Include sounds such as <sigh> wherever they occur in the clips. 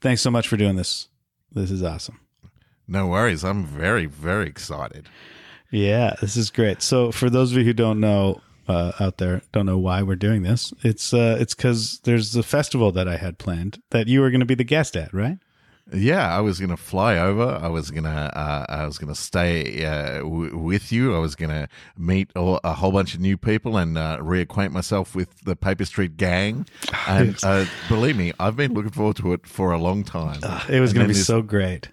thanks so much for doing this. This is awesome. No worries. I'm very, very excited. Yeah, this is great. So, for those of you who don't know uh, out there, don't know why we're doing this, it's uh, it's because there's a festival that I had planned that you were going to be the guest at, right? Yeah, I was gonna fly over. I was gonna, uh, I was gonna stay uh, w- with you. I was gonna meet all, a whole bunch of new people and uh, reacquaint myself with the Paper Street gang. <laughs> And uh, believe me, I've been looking forward to it for a long time. It was And going to be this- so great.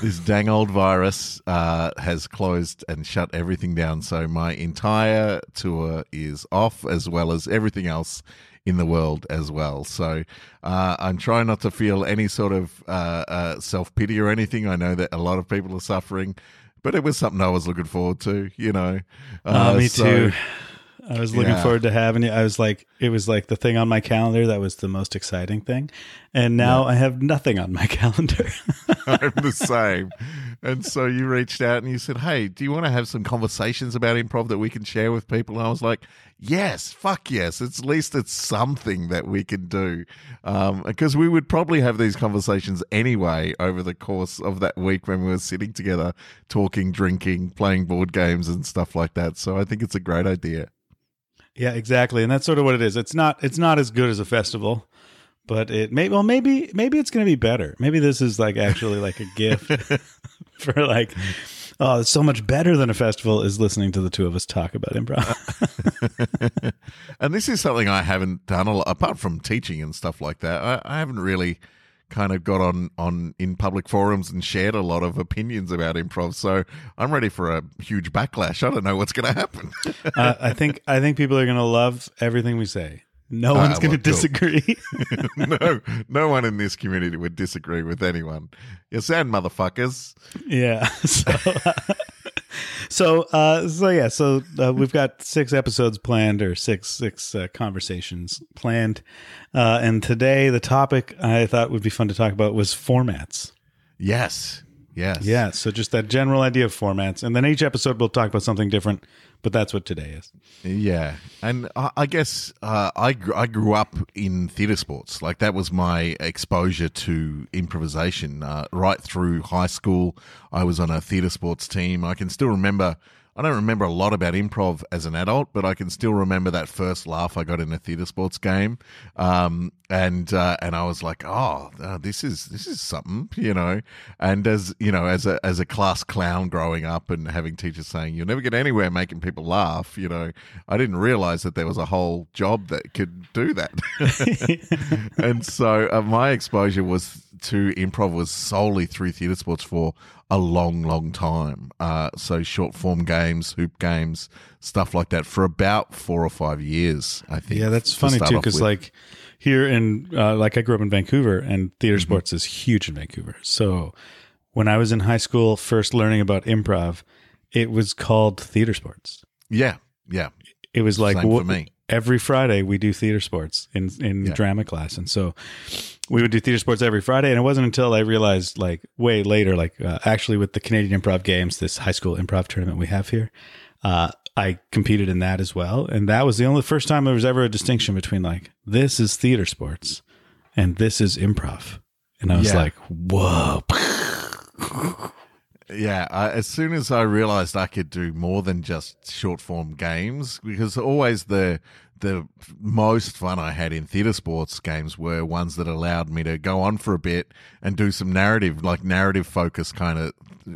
This dang old virus uh, has closed and shut everything down. So my entire tour is off, as well as everything else in the world as well. So uh, I'm trying not to feel any sort of uh, uh, self pity or anything. I know that a lot of people are suffering, but it was something I was looking forward to. You know, Uh, me so- too. I was looking Yeah. forward to having you. I was like, it was like the thing on my calendar that was the most exciting thing, and now I have nothing on my <laughs> calendar. <laughs> I'm the same. And so you reached out and you said, Hey, do you want to have some conversations about improv that we can share with people? And I was like, Yes, fuck yes. It's, at least it's something that we can do. Um, because we would probably have these conversations anyway over the course of that week when we were sitting together, talking, drinking, playing board games and stuff like that. So I think it's a great idea. yeah, exactly, and that's sort of what it is. It's not. It's not as good as a festival, but it may. Well, maybe. Maybe it's going to be better. Maybe this is like actually like a gift <laughs> <laughs> for like. Oh, it's so much better than a festival is listening to the two of us talk about improv. <laughs> and this is something I haven't done a lot, apart from teaching and stuff like that. I, I haven't really kind of got on on in public forums and shared a lot of opinions about improv. So I'm ready for a huge backlash. I don't know what's going to happen. <laughs> uh, I think. I think people are going to love everything we say. No one's going to disagree. <laughs> no, no one in this community would disagree with anyone. You sound motherfuckers. Yeah. <laughs> So, <laughs> so, uh, so yeah. So uh, we've got six episodes planned, or six six uh, conversations planned, uh, and today the topic I thought would be fun to talk about was formats. Yes, yes, Yeah. So just that general idea of formats, and then each episode we'll talk about something different. But that's what today is. Yeah, and I, I guess uh, I gr- I grew up in theatre sports. Like that was my exposure to improvisation. Uh, right through high school, I was on a theatre sports team. I can still remember. I don't remember a lot about improv as an adult, but I can still remember that first laugh I got in a theatre sports game, um, and uh, and I was like, oh, uh, this is this is something, you know. And as you know, as a as a class clown growing up and having teachers saying you'll never get anywhere making people laugh, you know, I didn't realize that there was a whole job that could do that. <laughs> <laughs> and so uh, my exposure was to improv was solely through theatre sports for a long, long time. Uh, so short form games, hoop games, stuff like that for about four or five years. I think. Yeah, that's to funny too, because like here in uh, like I grew up in Vancouver, and theater Mm-hmm. sports is huge in Vancouver. So when I was in high school, first learning about improv, it was called theater sports. yeah, yeah, It was like Same wh- for me. Every Friday we do theater sports in in Yeah. drama class, and so we would do theater sports every Friday. And it wasn't until I realized, like way later, like uh, actually with the Canadian Improv Games, this high school improv tournament we have here, uh, I competed in that as well, and that was the only first time there was ever a distinction between like this is theater sports and this is improv, and I was Yeah. like, whoa. <laughs> Yeah, I, as soon as I realized I could do more than just short form games, because always the the most fun I had in theatre sports games were ones that allowed me to go on for a bit and do some narrative, like narrative focus kind of,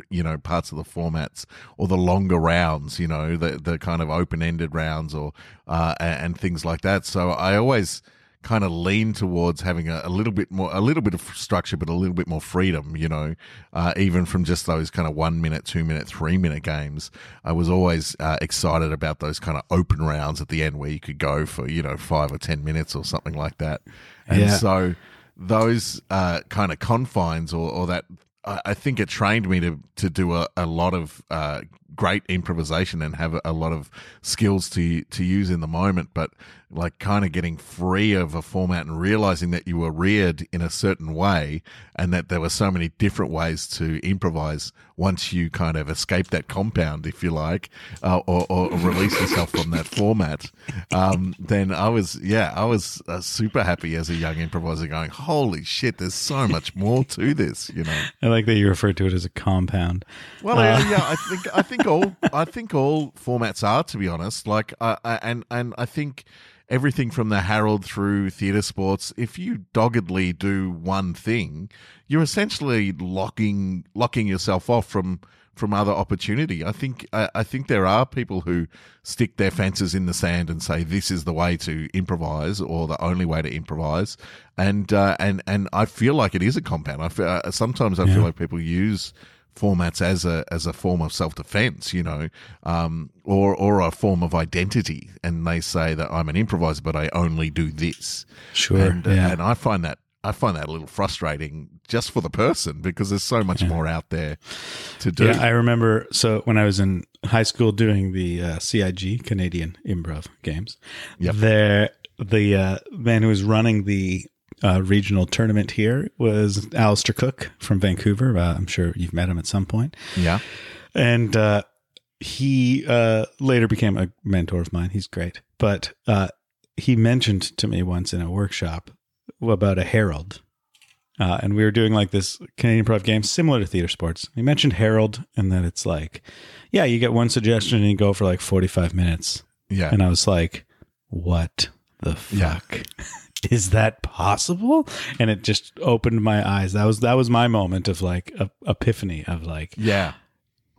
you know, parts of the formats or the longer rounds, you know, the the kind of open ended rounds or uh, and, and things like that. So I always kind of lean towards having a, a little bit more, a little bit of structure, but a little bit more freedom, you know, uh, even from just those kind of one minute, two minute, three minute games. I was always uh, excited about those kind of open rounds at the end where you could go for, you know, five or 10 minutes or something like that. And Yeah. so those uh, kind of confines or, or that, I I think it trained me to, to do a, a lot of uh, great improvisation and have a lot of skills to to use in the moment, but like kind of getting free of a format and realizing that you were reared in a certain way and that there were so many different ways to improvise once you kind of escape that compound, if you like, uh, or, or, release yourself from that format. Um, then I was, yeah, I was uh, super happy as a young improviser going, holy shit, there's so much more to this, you know. I like that you refer to it as a compound. Well, uh, yeah, I think I think all I think all formats are, to be honest. Like, and and I think everything from the Harold through theatre sports, if you doggedly do one thing, you're essentially locking locking yourself off from from other opportunity. I think I, I, think there are people who stick their fences in the sand and say this is the way to improvise or the only way to improvise, and uh, and and I feel like it is a compound. I feel, uh, sometimes I yeah. feel like people use formats as a as a form of self defense, you know, um, or or a form of identity, and they say that I'm an improviser, but I only do this. Sure, and, yeah. and I find that I find that a little frustrating just for the person because there's so much yeah. more out there to do. Yeah, I remember. So when I was in high school doing the uh, CIG Canadian Improv Games, yep. there the uh, man who was running the uh, regional tournament here was Alistair Cook from Vancouver. Uh, I'm sure you've met him at some point. Yeah. And uh, he uh, later became a mentor of mine. He's great. But uh, he mentioned to me once in a workshop about a Harold. Uh, and we were doing like this Canadian improv game similar to theater sports. He mentioned Harold and that it's like, yeah, you get one suggestion and you go for like 45 minutes. Yeah. And I was like, what the fuck? Yeah. <laughs> is that possible? And it just opened my eyes. That was that was my moment of like a, epiphany of like, yeah.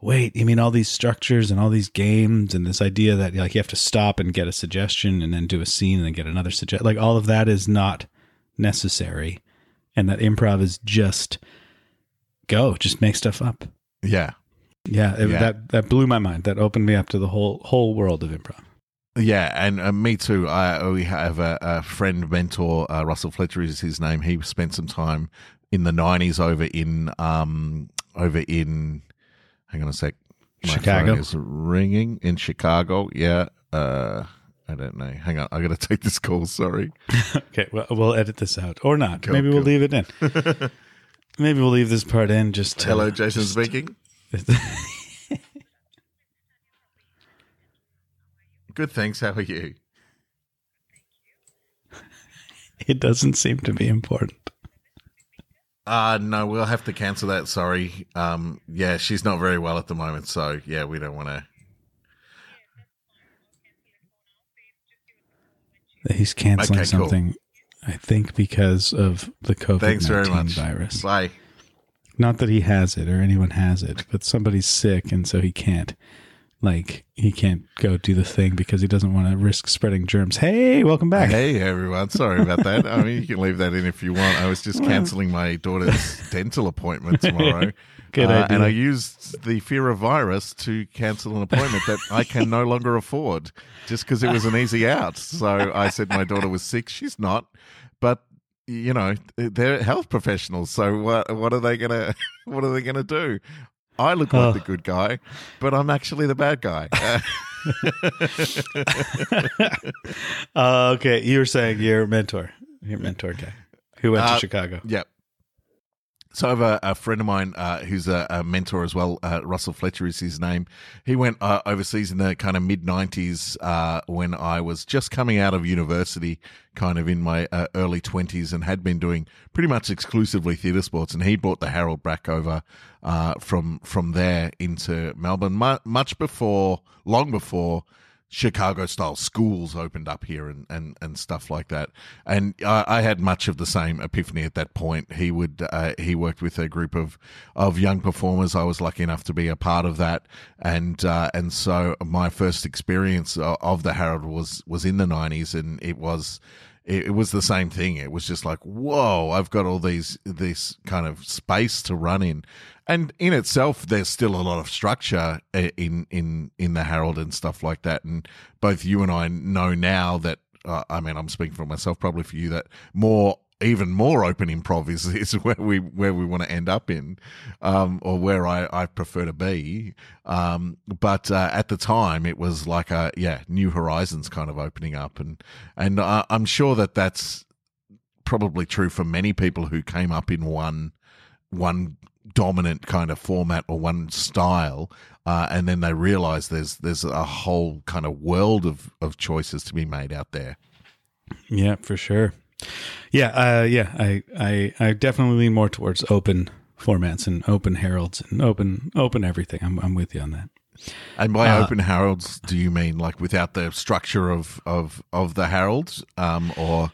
Wait, you mean all these structures and all these games and this idea that like you have to stop and get a suggestion and then do a scene and then get another suggestion. Like all of that is not necessary, and that improv is just go, just make stuff up. Yeah, yeah, it, yeah. that that blew my mind. That opened me up to the whole whole world of improv. Yeah, and uh, me too. I we have a, a friend mentor, uh, Russell Fletcher is his name. He spent some time in the nineties over in um over in. Hang on a sec. My Chicago is ringing in Chicago. Yeah. Uh, I don't know. Hang on, I got to <laughs> take this call. Sorry. <laughs> okay, well, we'll edit this out or not. Maybe we'll leave it in. <laughs> Maybe we'll leave this part in. Just to, hello, Jason just, speaking. Good, thanks. How are you? It doesn't seem to be important. Uh no, we'll have to cancel that. Sorry. Um, yeah, she's not very well at the moment, so yeah, we don't want to. He's canceling okay, something, cool. I think, because of the COVID nineteen virus. Bye. Not that he has it or anyone has it, but somebody's sick and so he can't like he can't go do the thing because he doesn't want to risk spreading germs. Hey, welcome back. Hey everyone, sorry about that. I mean, you can leave that in if you want. I was just cancelling my daughter's <laughs> dental appointment tomorrow. Good uh, idea. And I used the fear of virus to cancel an appointment that I can no longer afford just because it was an easy out. So I said my daughter was sick. She's not, but you know they're health professionals. So what what are they gonna <laughs> what are they gonna do? I look like oh. the good guy, but I'm actually the bad guy. <laughs> <laughs> uh, okay, you were saying your mentor, your mentor guy who went uh, to Chicago. Yep. So I have a, a friend of mine uh, who's a, a, mentor as well. Uh, Russell Fletcher is his name. He went uh, overseas in the kind of mid '90s uh, when I was just coming out of university, kind of in my uh, early 20s, and had been doing pretty much exclusively theatre sports. And he brought the Harold Brack over uh, from from there into Melbourne, much before, long before Chicago style schools opened up here and, and, and stuff like that. And I, I had much of the same epiphany at that point. He would, uh, he worked with a group of, of young performers. I was lucky enough to be a part of that. And, uh, and so my first experience of the Harold was, was in the nineties and it was, it, was the same thing. It was just like, whoa, I've got all these, this kind of space to run in and in itself, there's still a lot of structure in in in the Harold and stuff like that. And both you and I know now that uh, I mean, I'm speaking for myself, probably for you, that more even more open improv is, <laughs> is where we where we want to end up in, um, or where I, I prefer to be. Um, but uh, at the time, it was like a yeah, new horizons kind of opening up, and and uh, I'm sure that that's probably true for many people who came up in one one dominant kind of format or one style, uh, and then they realize there's there's a whole kind of world of of choices to be made out there. Yeah, for sure. Yeah, uh, yeah. I, I, I definitely lean more towards open formats and open Harolds and open, open everything. I'm, I'm with you on that. And by uh, open Harolds, do you mean like without the structure of of of the Harolds, um, or?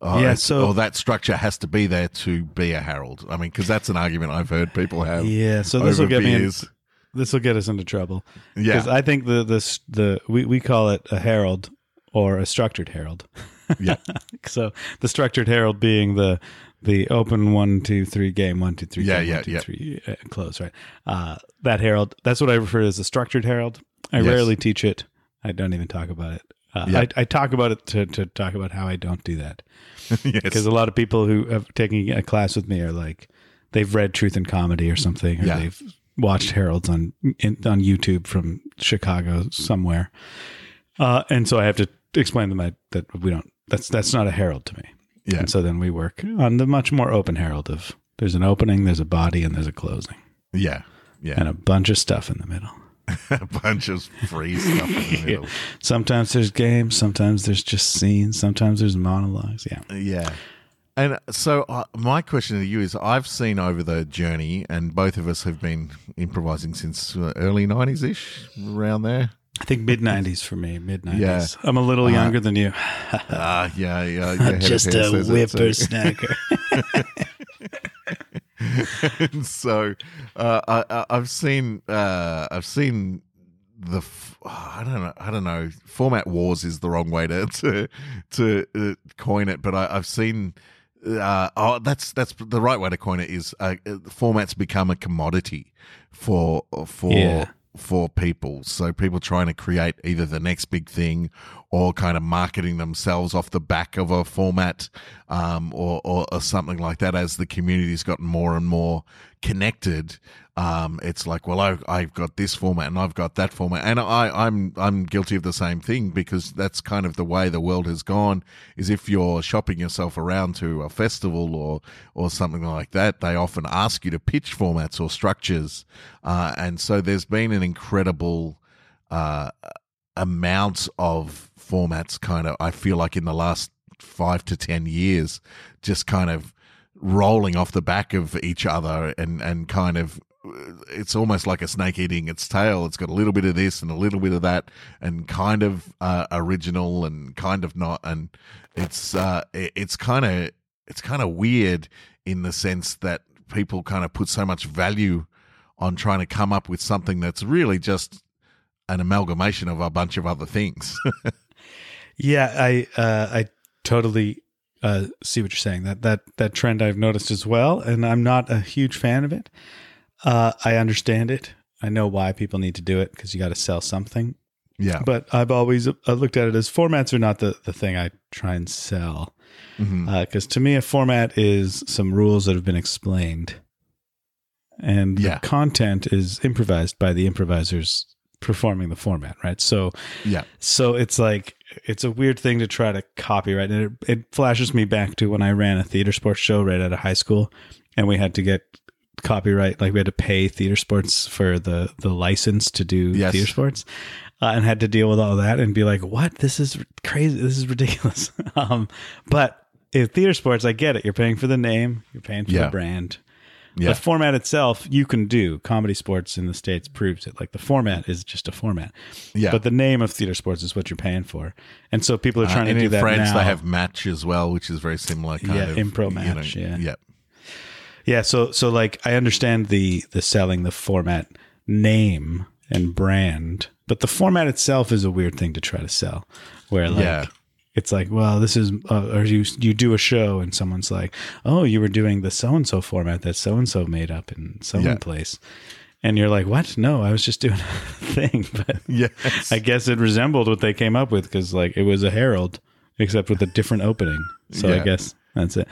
Uh, yeah, so or that structure has to be there to be a Harold. I mean, because that's an argument I've heard people have. Yeah, so this will get me. this will get us into trouble. Yeah, because I think the the the we we call it a Harold or a structured Harold. Yeah. <laughs> so the structured Harold being the the open one two three game one two three yeah game, yeah one, two, yeah three, uh, close right. Uh, that Harold that's what I refer to as a structured Harold. I yes. rarely teach it. I don't even talk about it. Uh, I, I, talk about it to, to talk about how I don't do that. <laughs> Because yes. a lot of people who have taken a class with me are like, they've read Truth and Comedy or something, or yeah. they've watched Harolds on in, on YouTube from Chicago somewhere, uh, and so I have to explain to them that, that we don't that's that's not a Harold to me. Yeah. And so then we work on the much more open Harold of there's an opening, there's a body, and there's a closing. Yeah. Yeah. And a bunch of stuff in the middle. <laughs> a bunch of free stuff in the <laughs> yeah. Sometimes there's games, sometimes there's just scenes, sometimes there's monologues. Yeah. Yeah. And so, uh, my question to you is I've seen over the journey, and both of us have been improvising since uh, early 90s ish, around there. I think mid nineties for me, mid nineties. Yeah. I'm a little uh, younger than you. Ah, <laughs> uh, yeah, yeah. I'm just a <laughs> whippersnacker. so, uh, I, have seen, uh, I've seen the, I don't know, I don't know. Format wars is the wrong way to to to uh, coin it, but I, have seen. Uh, oh, that's that's the right way to coin it. Is uh, formats become a commodity for for. Yeah for people. So people trying to create either the next big thing or kind of marketing themselves off the back of a format um, or, or, or, something like that as the community's gotten more and more connected. Um, it's like, well, I, I've got this format and I've got that format, and I, I'm I'm guilty of the same thing because that's kind of the way the world has gone. Is if you're shopping yourself around to a festival or or something like that, they often ask you to pitch formats or structures, uh, and so there's been an incredible uh, amount of formats. Kind of, I feel like in the last five to ten years, just kind of rolling off the back of each other and and kind of it's almost like a snake eating its tail. It's got a little bit of this and a little bit of that, and kind of uh, original and kind of not. And it's uh, it's kind of it's kind of weird in the sense that people kind of put so much value on trying to come up with something that's really just an amalgamation of a bunch of other things. <laughs> yeah, I uh, I totally uh, see what you're saying. That that that trend I've noticed as well, and I'm not a huge fan of it. Uh, I understand it. I know why people need to do it because you got to sell something. Yeah. But I've always uh, looked at it as formats are not the, the thing I try and sell. Because mm-hmm. uh, to me, a format is some rules that have been explained. And yeah. the content is improvised by the improvisers performing the format, right? So, yeah. So it's like, it's a weird thing to try to copyright. And it, it flashes me back to when I ran a theater sports show right out of high school and we had to get copyright like we had to pay theater sports for the the license to do yes. theater sports uh, and had to deal with all that and be like what? This is crazy. This is ridiculous. <laughs> Um, but in theater sports i get it. You're paying for the name you're paying for yeah. the brand. Yeah. the format itself you can do. Comedy sports in the states proves it. Like the format is just a format. Yeah. But the name of theater sports is what you're paying for. And so people are uh, trying uh, to do that France, now. they have match as well which is very similar kind yeah of impro match you know, yeah. yeah yeah, so so like I understand the the selling the format name and brand, but the format itself is a weird thing to try to sell. Where like yeah. it's like, well, this is uh, or you you do a show and someone's like, "Oh, you were doing the so and so format that so and so made up in some yeah. place." And you're like, "What? No, I was just doing <laughs> a thing." But yes. I guess it resembled what they came up with cuz like it was a Harold except with a different opening. So yeah. I guess That's it.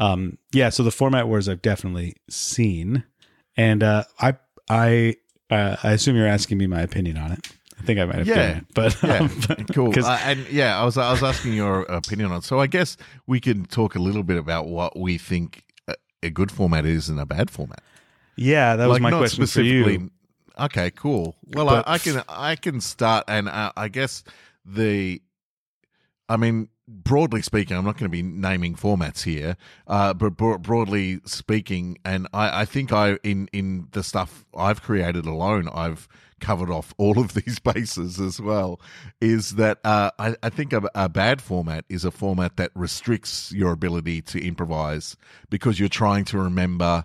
Um, yeah. So the format wars I've definitely seen, and uh, I I uh, I assume you're asking me my opinion on it. I think I might have Yeah. it, but Yeah, um, but- <laughs> cool. Uh, and yeah, I was I was asking your opinion on. it. So I guess we can talk a little bit about what we think a, a good format is and a bad format. yeah, that was my question for you. Okay, cool. Well, But- I, I can I can start, and uh, I guess the, I mean, broadly speaking, I'm not going to be naming formats here, uh, but bro- broadly speaking, and I, I think I in in the stuff I've created alone, I've covered off all of <laughs> these bases as well. Is that uh, I, I think a, a bad format is a format that restricts your ability to improvise because you're trying to remember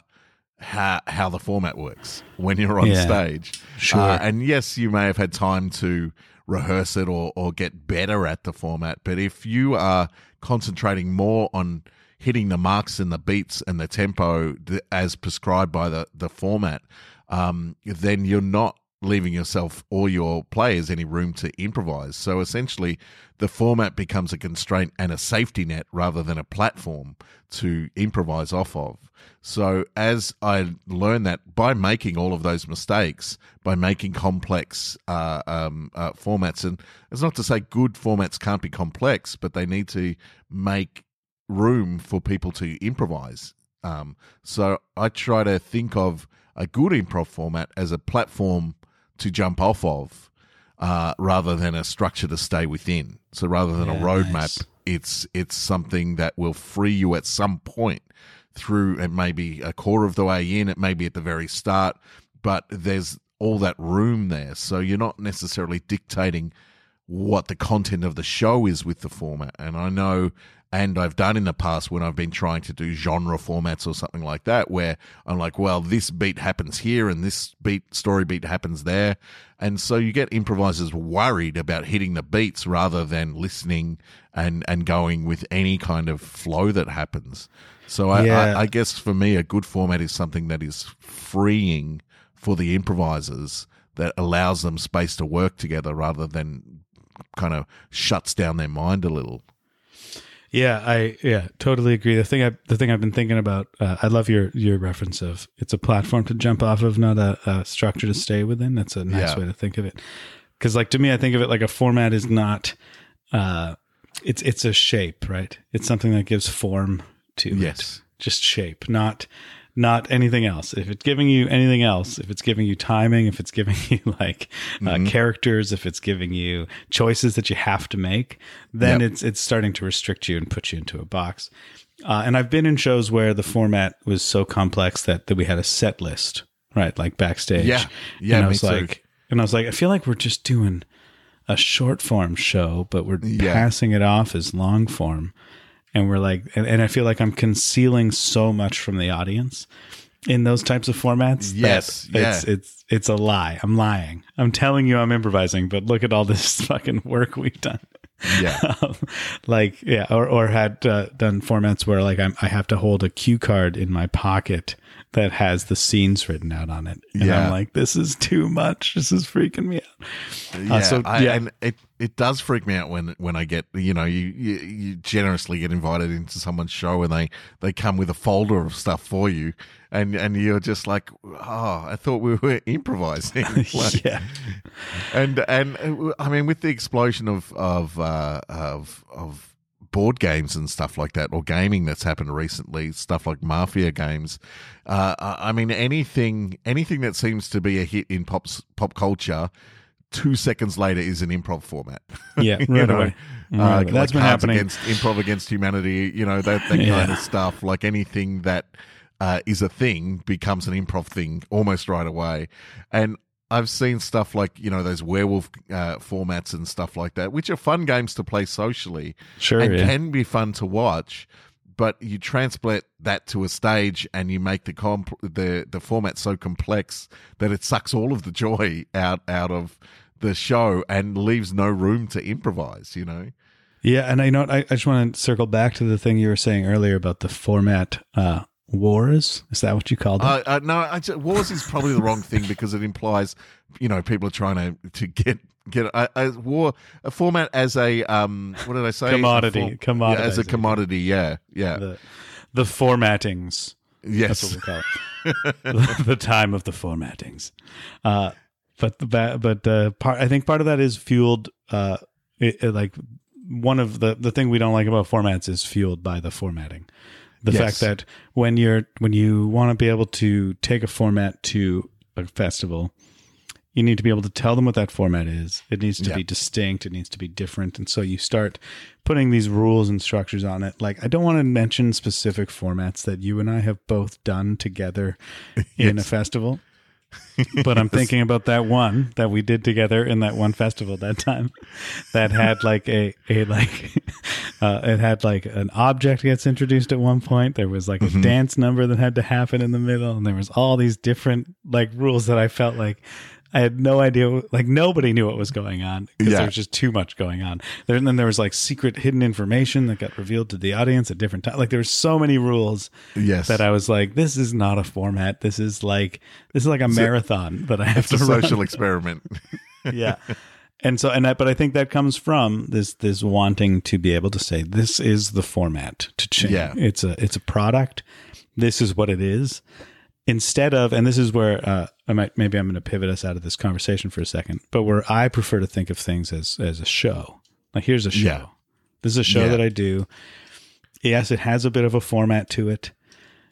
how how the format works when you're on Yeah. stage. Sure. Uh, and yes, you may have had time to rehearse it or or get better at the format, but if you are concentrating more on hitting the marks and the beats and the tempo as prescribed by the the format, um, then you're not leaving yourself or your players any room to improvise. So essentially, the format becomes a constraint and a safety net rather than a platform to improvise off of. So as I learned that by making all of those mistakes, by making complex uh, um, uh, formats, and it's not to say good formats can't be complex, but they need to make room for people to improvise. Um, so I try to think of a good improv format as a platform to jump off of, uh, rather than a structure to stay within. So rather than a roadmap, nice. it's it's something that will free you at some point through it may be a quarter of the way in, it may be at the very start, but there's all that room there. So you're not necessarily dictating what the content of the show is with the format. And I know, and I've done in the past when I've been trying to do genre formats or something like that, where I'm like, well, this beat happens here and this beat, story beat happens there. And so you get improvisers worried about hitting the beats rather than listening and, and going with any kind of flow that happens. So I, Yeah. I, I guess for me, a good format is something that is freeing for the improvisers that allows them space to work together rather than kind of shuts down their mind a little. Yeah, I yeah totally agree. The thing I the thing I've been thinking about. Uh, I love your your reference of it's a platform to jump off of, not a, a structure to stay within. That's a nice Yeah. way to think of it. Because like to me, I think of it like a format is not. Uh, it's it's a shape, right? It's something that gives form to it. Yes. just shape, not not anything else. If it's giving you anything else, if it's giving you timing, if it's giving <laughs> you like uh, characters, if it's giving you choices that you have to make, then Yep. it's it's starting to restrict you and put you into a box. Uh, and I've been in shows where the format was so complex that, that we had a set list, right? Like backstage. Yeah. Yeah, And I was like, and I was like, I feel like we're just doing a short form show, but we're Yeah. passing it off as long form. And we're like, and, and I feel like I'm concealing so much from the audience in those types of formats. that Yes, It's, yeah. it's, it's a lie. I'm lying. I'm telling you I'm improvising, but look at all this <laughs> fucking work we've done. Yeah. <laughs> Um, like yeah, or or had uh, done formats where like I'm, I have to hold a cue card in my pocket that has the scenes written out on it, and Yeah. I'm like, this is too much. This is freaking me out. Yeah, so, I, yeah. and it it does freak me out when when I get you know you, you you generously get invited into someone's show and they they come with a folder of stuff for you and and you're just like oh I thought we were <laughs> improvising <laughs> Like, yeah, and and uh, I mean with the explosion of of uh, of of board games and stuff like that, or gaming that's happened recently, stuff like mafia games. Uh, I mean anything anything that seems to be a hit in pop pop culture. Two seconds later is an improv format. <laughs> yeah, right know, away. Uh, away. like That's been happening. against improv against humanity. You know that that <laughs> Yeah. kind of stuff. Like anything that uh, is a thing becomes an improv thing almost right away. And I've seen stuff like you know those werewolf uh, formats and stuff like that, which are fun games to play socially Sure, and yeah. can be fun to watch. But you transplant that to a stage, and you make the comp- the the format so complex that it sucks all of the joy out out of the show and leaves no room to improvise. You know. Yeah, and I know I, I just want to circle back to the thing you were saying earlier about the format uh, wars. Is that what you call it? Uh, uh, no, I wars is probably the wrong thing because it implies, you know, people are trying to to get get a, a war a format as a um what did I say Commodity. Commoditizing. yeah, as a commodity. Yeah, yeah, the the formattings. That's what yes, we call it. <laughs> the time of the formattings. Uh, but the but uh, part I think part of that is fueled. Uh, it, it, like one of the the thing we don't like about formats is fueled by the formatting. The Yes. fact that when you're when you want to be able to take a format to a festival, you need to be able to tell them what that format is. It needs to Yeah. be distinct. It needs to be different. And so you start putting these rules and structures on it. Like I don't want to mention specific formats that you and I have both done together <laughs> in a festival. But I'm <laughs> thinking about that one that we did together in that one festival that time that had <laughs> like a, a like <laughs> uh, it had like an object gets introduced at one point. There was like a dance number that had to happen in the middle, and there was all these different like rules that I felt like I had no idea. Like nobody knew what was going on because Yeah. there was just too much going on. There, and then there was like secret hidden information that got revealed to the audience at different times. Like there were so many rules yes. that I was like, this is not a format. This is like this is like a marathon that I have it's to a social <laughs> experiment. yeah <laughs> and so and that but i think that comes from this this wanting to be able to say this is the format to change Yeah. it's a it's a product this is what it is instead of and this is where uh, i might maybe i'm going to pivot us out of this conversation for a second but where i prefer to think of things as as a show. Like here's a show. Yeah. this is a show Yeah. that i do. Yes it has a bit of a format to it.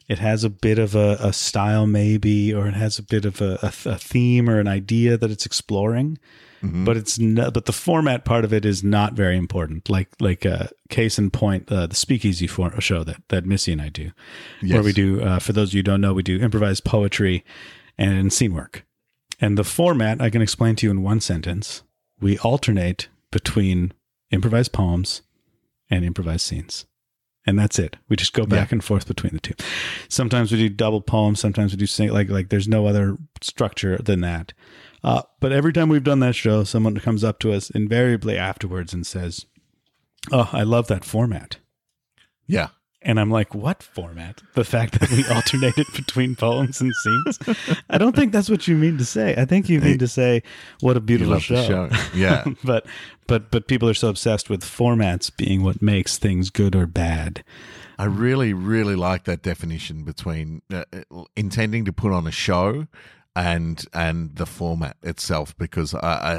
It has a bit of a, a style maybe or it has a bit of a, a, a theme or an idea that it's exploring Mm-hmm. but it's not, but the format part of it is not very important like like uh case in point uh, the speakeasy for show that that missy and i do where we do uh, for those of you who don't know we do improvised poetry and scene work and the format i can explain to you in one sentence we alternate between improvised poems and improvised scenes and that's it. We just go back and forth between the two. Sometimes we do double poems. Sometimes we do sing. Like like there's no other structure than that. Uh, but every time we've done that show, someone comes up to us invariably afterwards and says, "Oh, I love that format." yeah. And I'm like, "What format? The fact that we <laughs> alternated between poems and scenes? I don't think that's what you mean to say. I think you mean to say what a beautiful the show. Yeah. <laughs> but but but people are so obsessed with formats being what makes things good or bad. I really, really like that definition between uh, intending to put on a show and and the format itself because I,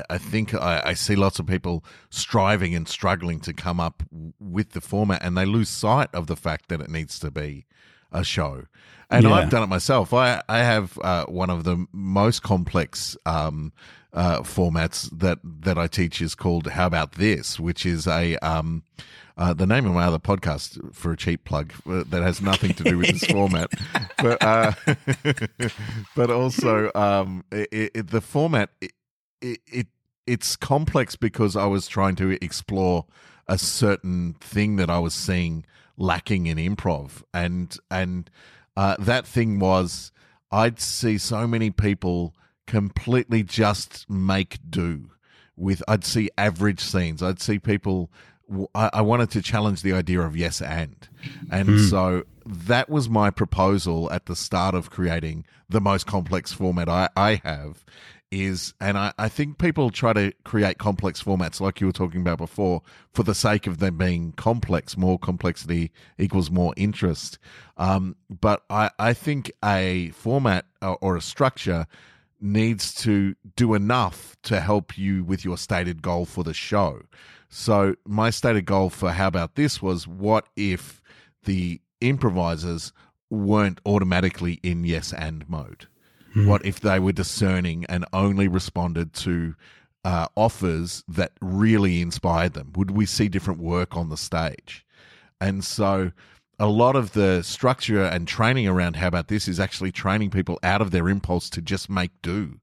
I, I think I, I see lots of people striving and struggling to come up with the format and they lose sight of the fact that it needs to be a show. And Yeah. I've done it myself. I I have uh, one of the most complex um, uh, formats that that I teach is called "How About This," which is a um, uh, the name of my other podcast for a cheap plug uh, that has nothing to do with this <laughs> format, but uh, <laughs> but also um, it, it, the format it, it, it it's complex because I was trying to explore a certain thing that I was seeing lacking in improv, and and uh, that thing was I'd see so many people completely just make do with. I'd see average scenes. I'd see people. I, I wanted to challenge the idea of yes and, and so that was my proposal at the start of creating the most complex format I, I have is and I, I think people try to create complex formats like you were talking about before for the sake of them being complex more complexity equals more interest. Um, but I, I think a format or, or a structure needs to do enough to help you with your stated goal for the show so my stated goal for how about this was what if the improvisers weren't automatically in yes and mode what if they were discerning and only responded to uh, offers that really inspired them? Would we see different work on the stage? And so a lot of the structure and training around how about this is actually training people out of their impulse to just make do.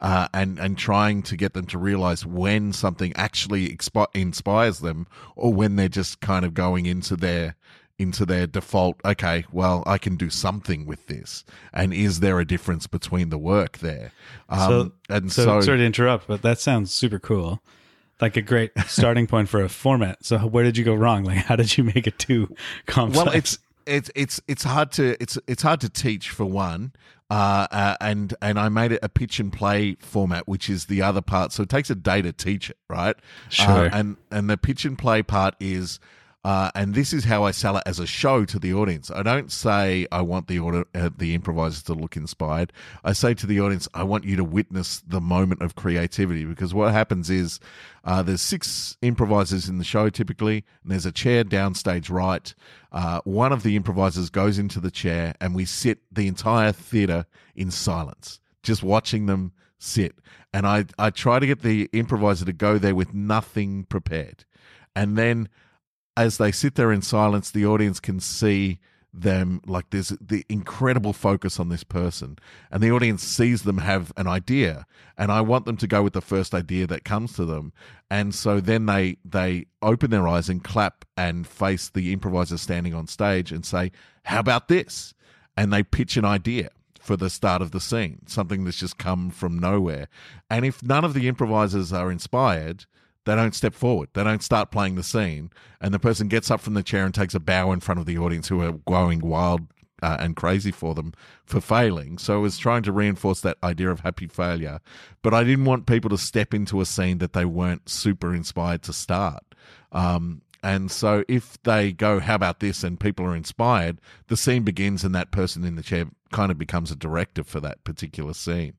Uh, and and trying to get them to realize when something actually expi- inspires them, or when they're just kind of going into their into their default. Okay, well, I can do something with this, and is there a difference between the work there? Um, So- and So, so, sorry to interrupt, but that sounds super cool. Like a great starting point for a format. So where did you go wrong? Like how did you make it too complex? well, it's it's it's it's hard to it's it's hard to teach for one. Uh, uh, and and I made it a pitch and play format, which is the other part. So it takes a day to teach it, right? Sure. Uh, and and the pitch and play part is uh, and this is how I sell it as a show to the audience. I don't say I want the uh, the improvisers to look inspired. I say to the audience, I want you to witness the moment of creativity because what happens is uh, there's six improvisers in the show typically, and there's a chair downstage right. Uh, one of the improvisers goes into the chair, and we sit the entire theater in silence, just watching them sit. And I I try to get the improviser to go there with nothing prepared, and then as they sit there in silence, the audience can see them like there's the incredible focus on this person and the audience sees them have an idea and i want them to go with the first idea that comes to them and so then they they open their eyes and clap and face the improviser standing on stage and say how about this? And they pitch an idea for the start of the scene something that's just come from nowhere. And if none of the improvisers are inspired they don't step forward. They don't start playing the scene. And the person gets up from the chair and takes a bow in front of the audience who are going wild uh, and crazy for them for failing. So I was trying to reinforce that idea of happy failure. But I didn't want people to step into a scene that they weren't super inspired to start. Um, and so if they go, how about this? And people are inspired, the scene begins and that person in the chair kind of becomes a director for that particular scene.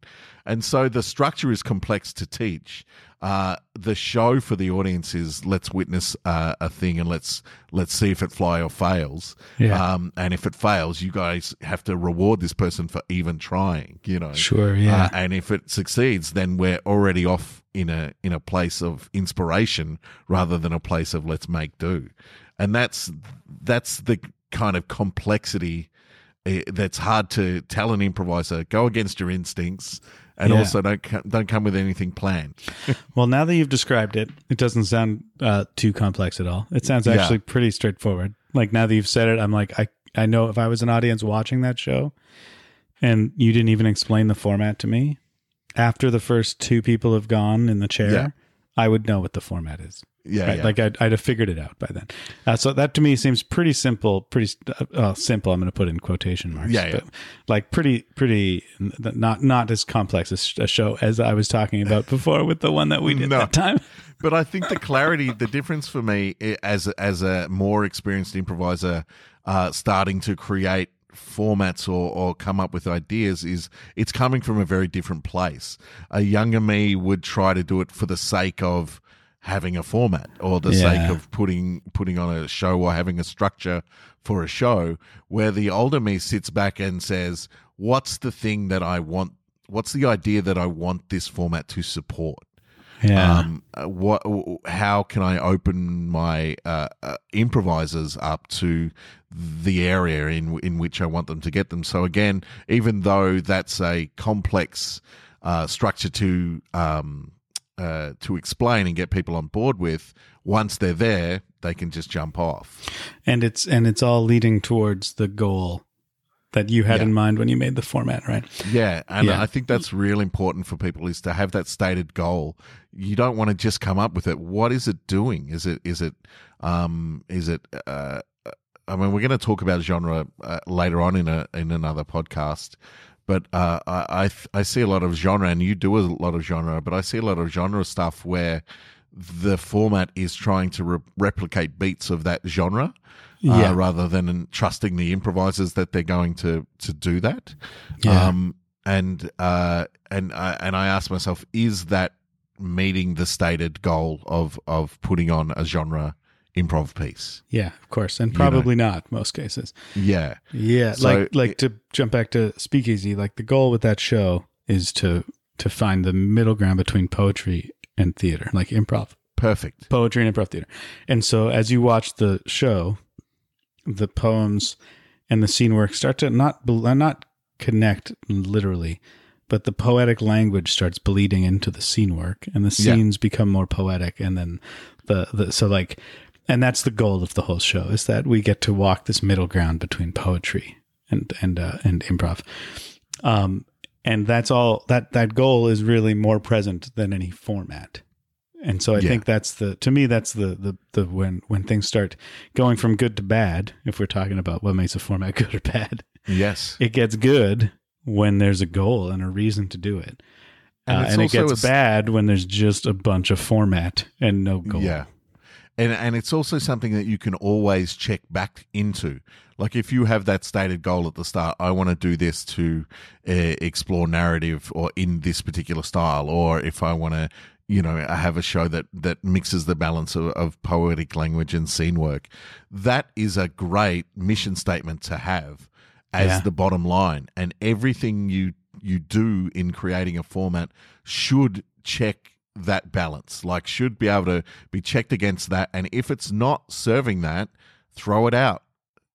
And so the structure is complex to teach. Uh, the show for the audience is let's witness uh, a thing and let's let's see if it fly or fails. Yeah. Um, and if it fails, you guys have to reward this person for even trying. You know. Sure, yeah. Uh, and if it succeeds, then we're already off in a in a place of inspiration rather than a place of let's make do. And that's that's the kind of complexity that's hard to tell an improviser go against your instincts and Yeah. also don't don't come with anything planned. <laughs> Well, now that you've described it, it doesn't sound uh, too complex at all. It sounds Yeah. actually pretty straightforward. Like now that you've said it, I'm like, I, I know if I was an audience watching that show and you didn't even explain the format to me, after the first two people have gone in the chair, Yeah. I would know what the format is. Yeah, right? yeah. Like I'd, I'd have figured it out by then. Uh, so that to me seems pretty simple, pretty uh, simple. I'm going to put in quotation marks. Yeah, yeah. But like pretty, pretty not not as complex a, sh- a show as I was talking about <laughs> before with the one that we did No. that time. <laughs> but I think the clarity, the difference for me as a, as a more experienced improviser, uh, starting to create formats or, or come up with ideas is it's coming from a very different place. A younger me would try to do it for the sake of having a format or the Yeah. sake of putting putting on a show or having a structure for a show where the older me sits back and says what's the thing that I want what's the idea that I want this format to support Yeah. um, what? How can I open my uh, uh, improvisers up to the area in in which I want them to get them? So again, even though that's a complex uh, structure to um, uh, to explain and get people on board with, once they're there, they can just jump off. and it's and it's all leading towards the goal that you had Yeah. in mind when you made the format, right? Yeah, and Yeah. I think that's real important for people is to have that stated goal. You don't want to just come up with it. What is it doing? Is it is it um is it uh I mean we're going to talk about genre uh, later on in a in another podcast. But uh, I, I I see a lot of genre, and you do a lot of genre. But I see a lot of genre stuff where the format is trying to re- replicate beats of that genre, Yeah. uh, rather than trusting the improvisers that they're going to to do that. Yeah. Um, and uh, and I and I asked myself, is that meeting the stated goal of of putting on a genre improv piece? Yeah, of course, and know. probably not most cases. Yeah, Yeah, So like like to jump back to Speakeasy, like the goal with that show is to to find the middle ground between poetry and theater, like improv, perfect. poetry and improv theater. And so as you watch the show, the poems and the scene work start to not uh, not connect literally, but the poetic language starts bleeding into the scene work, and the Yeah. scenes become more poetic, and then the the so like. And that's the goal of the whole show is that we get to walk this middle ground between poetry and and uh, and improv. Um, and that's all that that goal is really more present than any format. And so I Yeah. think that's the to me that's the the the when when things start going from good to bad. If we're talking about what makes a format <laughs> good or bad, Yes. it gets good when there's a goal and a reason to do it. And Uh, and it gets bad when there's just a bunch of format and no goal. Yeah. And and it's also something that you can always check back into. Like if you have that stated goal at the start, I want to do this to uh, explore narrative or in this particular style, or if I want to, you know, have a show that that mixes the balance of, of poetic language and scene work, that is a great mission statement to have as Yeah. the bottom line. And everything you you do in creating a format should check that balance. Like should be able to be checked against that. And if it's not serving that, throw it out.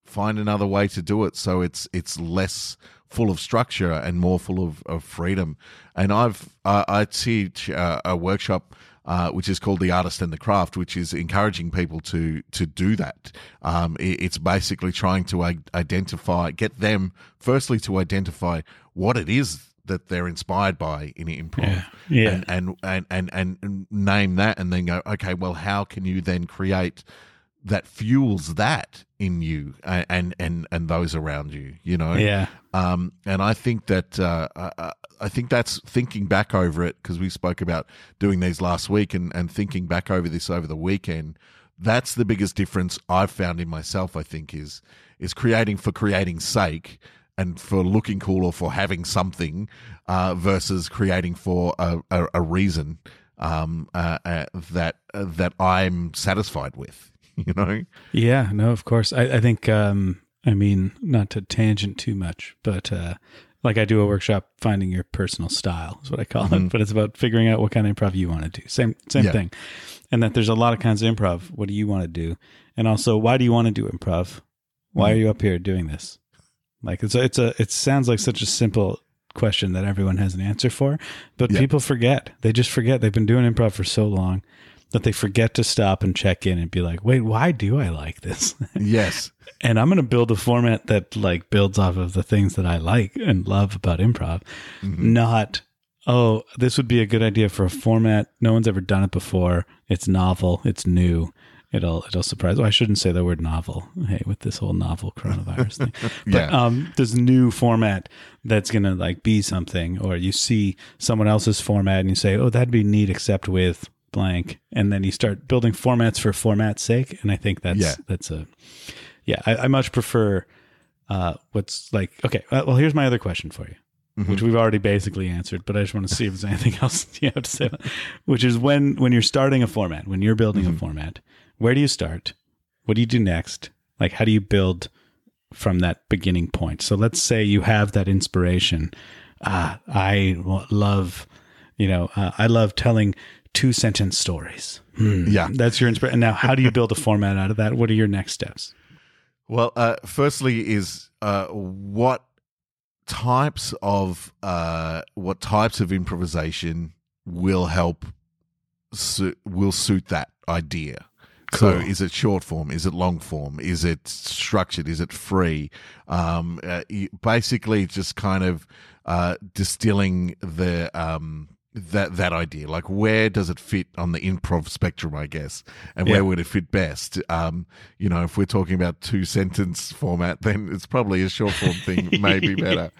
Find another way to do it so it's it's less full of structure and more full of, of freedom. And I've uh, I teach uh, a workshop uh, which is called the artist and the craft, which is encouraging people to to do that. Um, it- it's basically trying to identify, get them firstly to identify what it is that they're inspired by in improv, Yeah. Yeah. And, and and and and name that, and then go, okay, well, how can you then create that fuels that in you and and and, those around you? You know, Yeah. um, and I think that uh, I, I think that's thinking back over it because we spoke about doing these last week and, and thinking back over this over the weekend. That's the biggest difference I've found in myself. I think is is creating for creating's sake and for looking cool or for having something uh, versus creating for a, a, a reason um, uh, uh, that uh, that I'm satisfied with. <laughs> You know, Yeah, no, of course. I, I think, um, I mean, not to tangent too much, but uh, like I do a workshop, finding your personal style is what I call it. But it's about figuring out what kind of improv you want to do. Same, same Yeah. thing. And that there's a lot of kinds of improv. What do you want to do? And also, why do you want to do improv? Why are you up here doing this? Like it's a, it's a, it sounds like such a simple question that everyone has an answer for, but Yeah. people forget. They just forget. They've been doing improv for so long that they forget to stop and check in and be like, wait, why do I like this? <laughs> yes, and I'm going to build a format that like builds off of the things that I like and love about improv, mm-hmm. not oh, this would be a good idea for a format. No one's ever done it before. It's novel. It's new. It'll it'll surprise. Oh, I shouldn't say the word novel. Hey, with this whole novel coronavirus thing, <laughs> but Yeah. um, this new format that's gonna like be something, or you see someone else's format and you say, oh, that'd be neat, except with blank, and then you start building formats for format's sake. And I think that's Yeah. that's a yeah. I, I much prefer uh, what's like okay. uh, Well, here's my other question for you which we've already basically answered, but I just want to see if there's <laughs> anything else you have to say. about- Which is when when you're starting a format, when you're building a format, where do you start? What do you do next? Like, how do you build from that beginning point? So let's say you have that inspiration. Ah, I love, you know, uh, I love telling two sentence stories. Hmm, Yeah. that's your inspiration. Now, how do you build a format out of that? What are your next steps? Well, uh, firstly, is uh, what types of uh, what types of improvisation will help su- will suit that idea. So, is it short form? Is it long form? Is it structured? Is it free? Um, uh, basically, just kind of uh, distilling the um, that that idea. Like, where does it fit on the improv spectrum? I guess, and Yeah. where would it fit best? Um, you know, if we're talking about two sentence format, then it's probably a short form thing, <laughs> maybe better.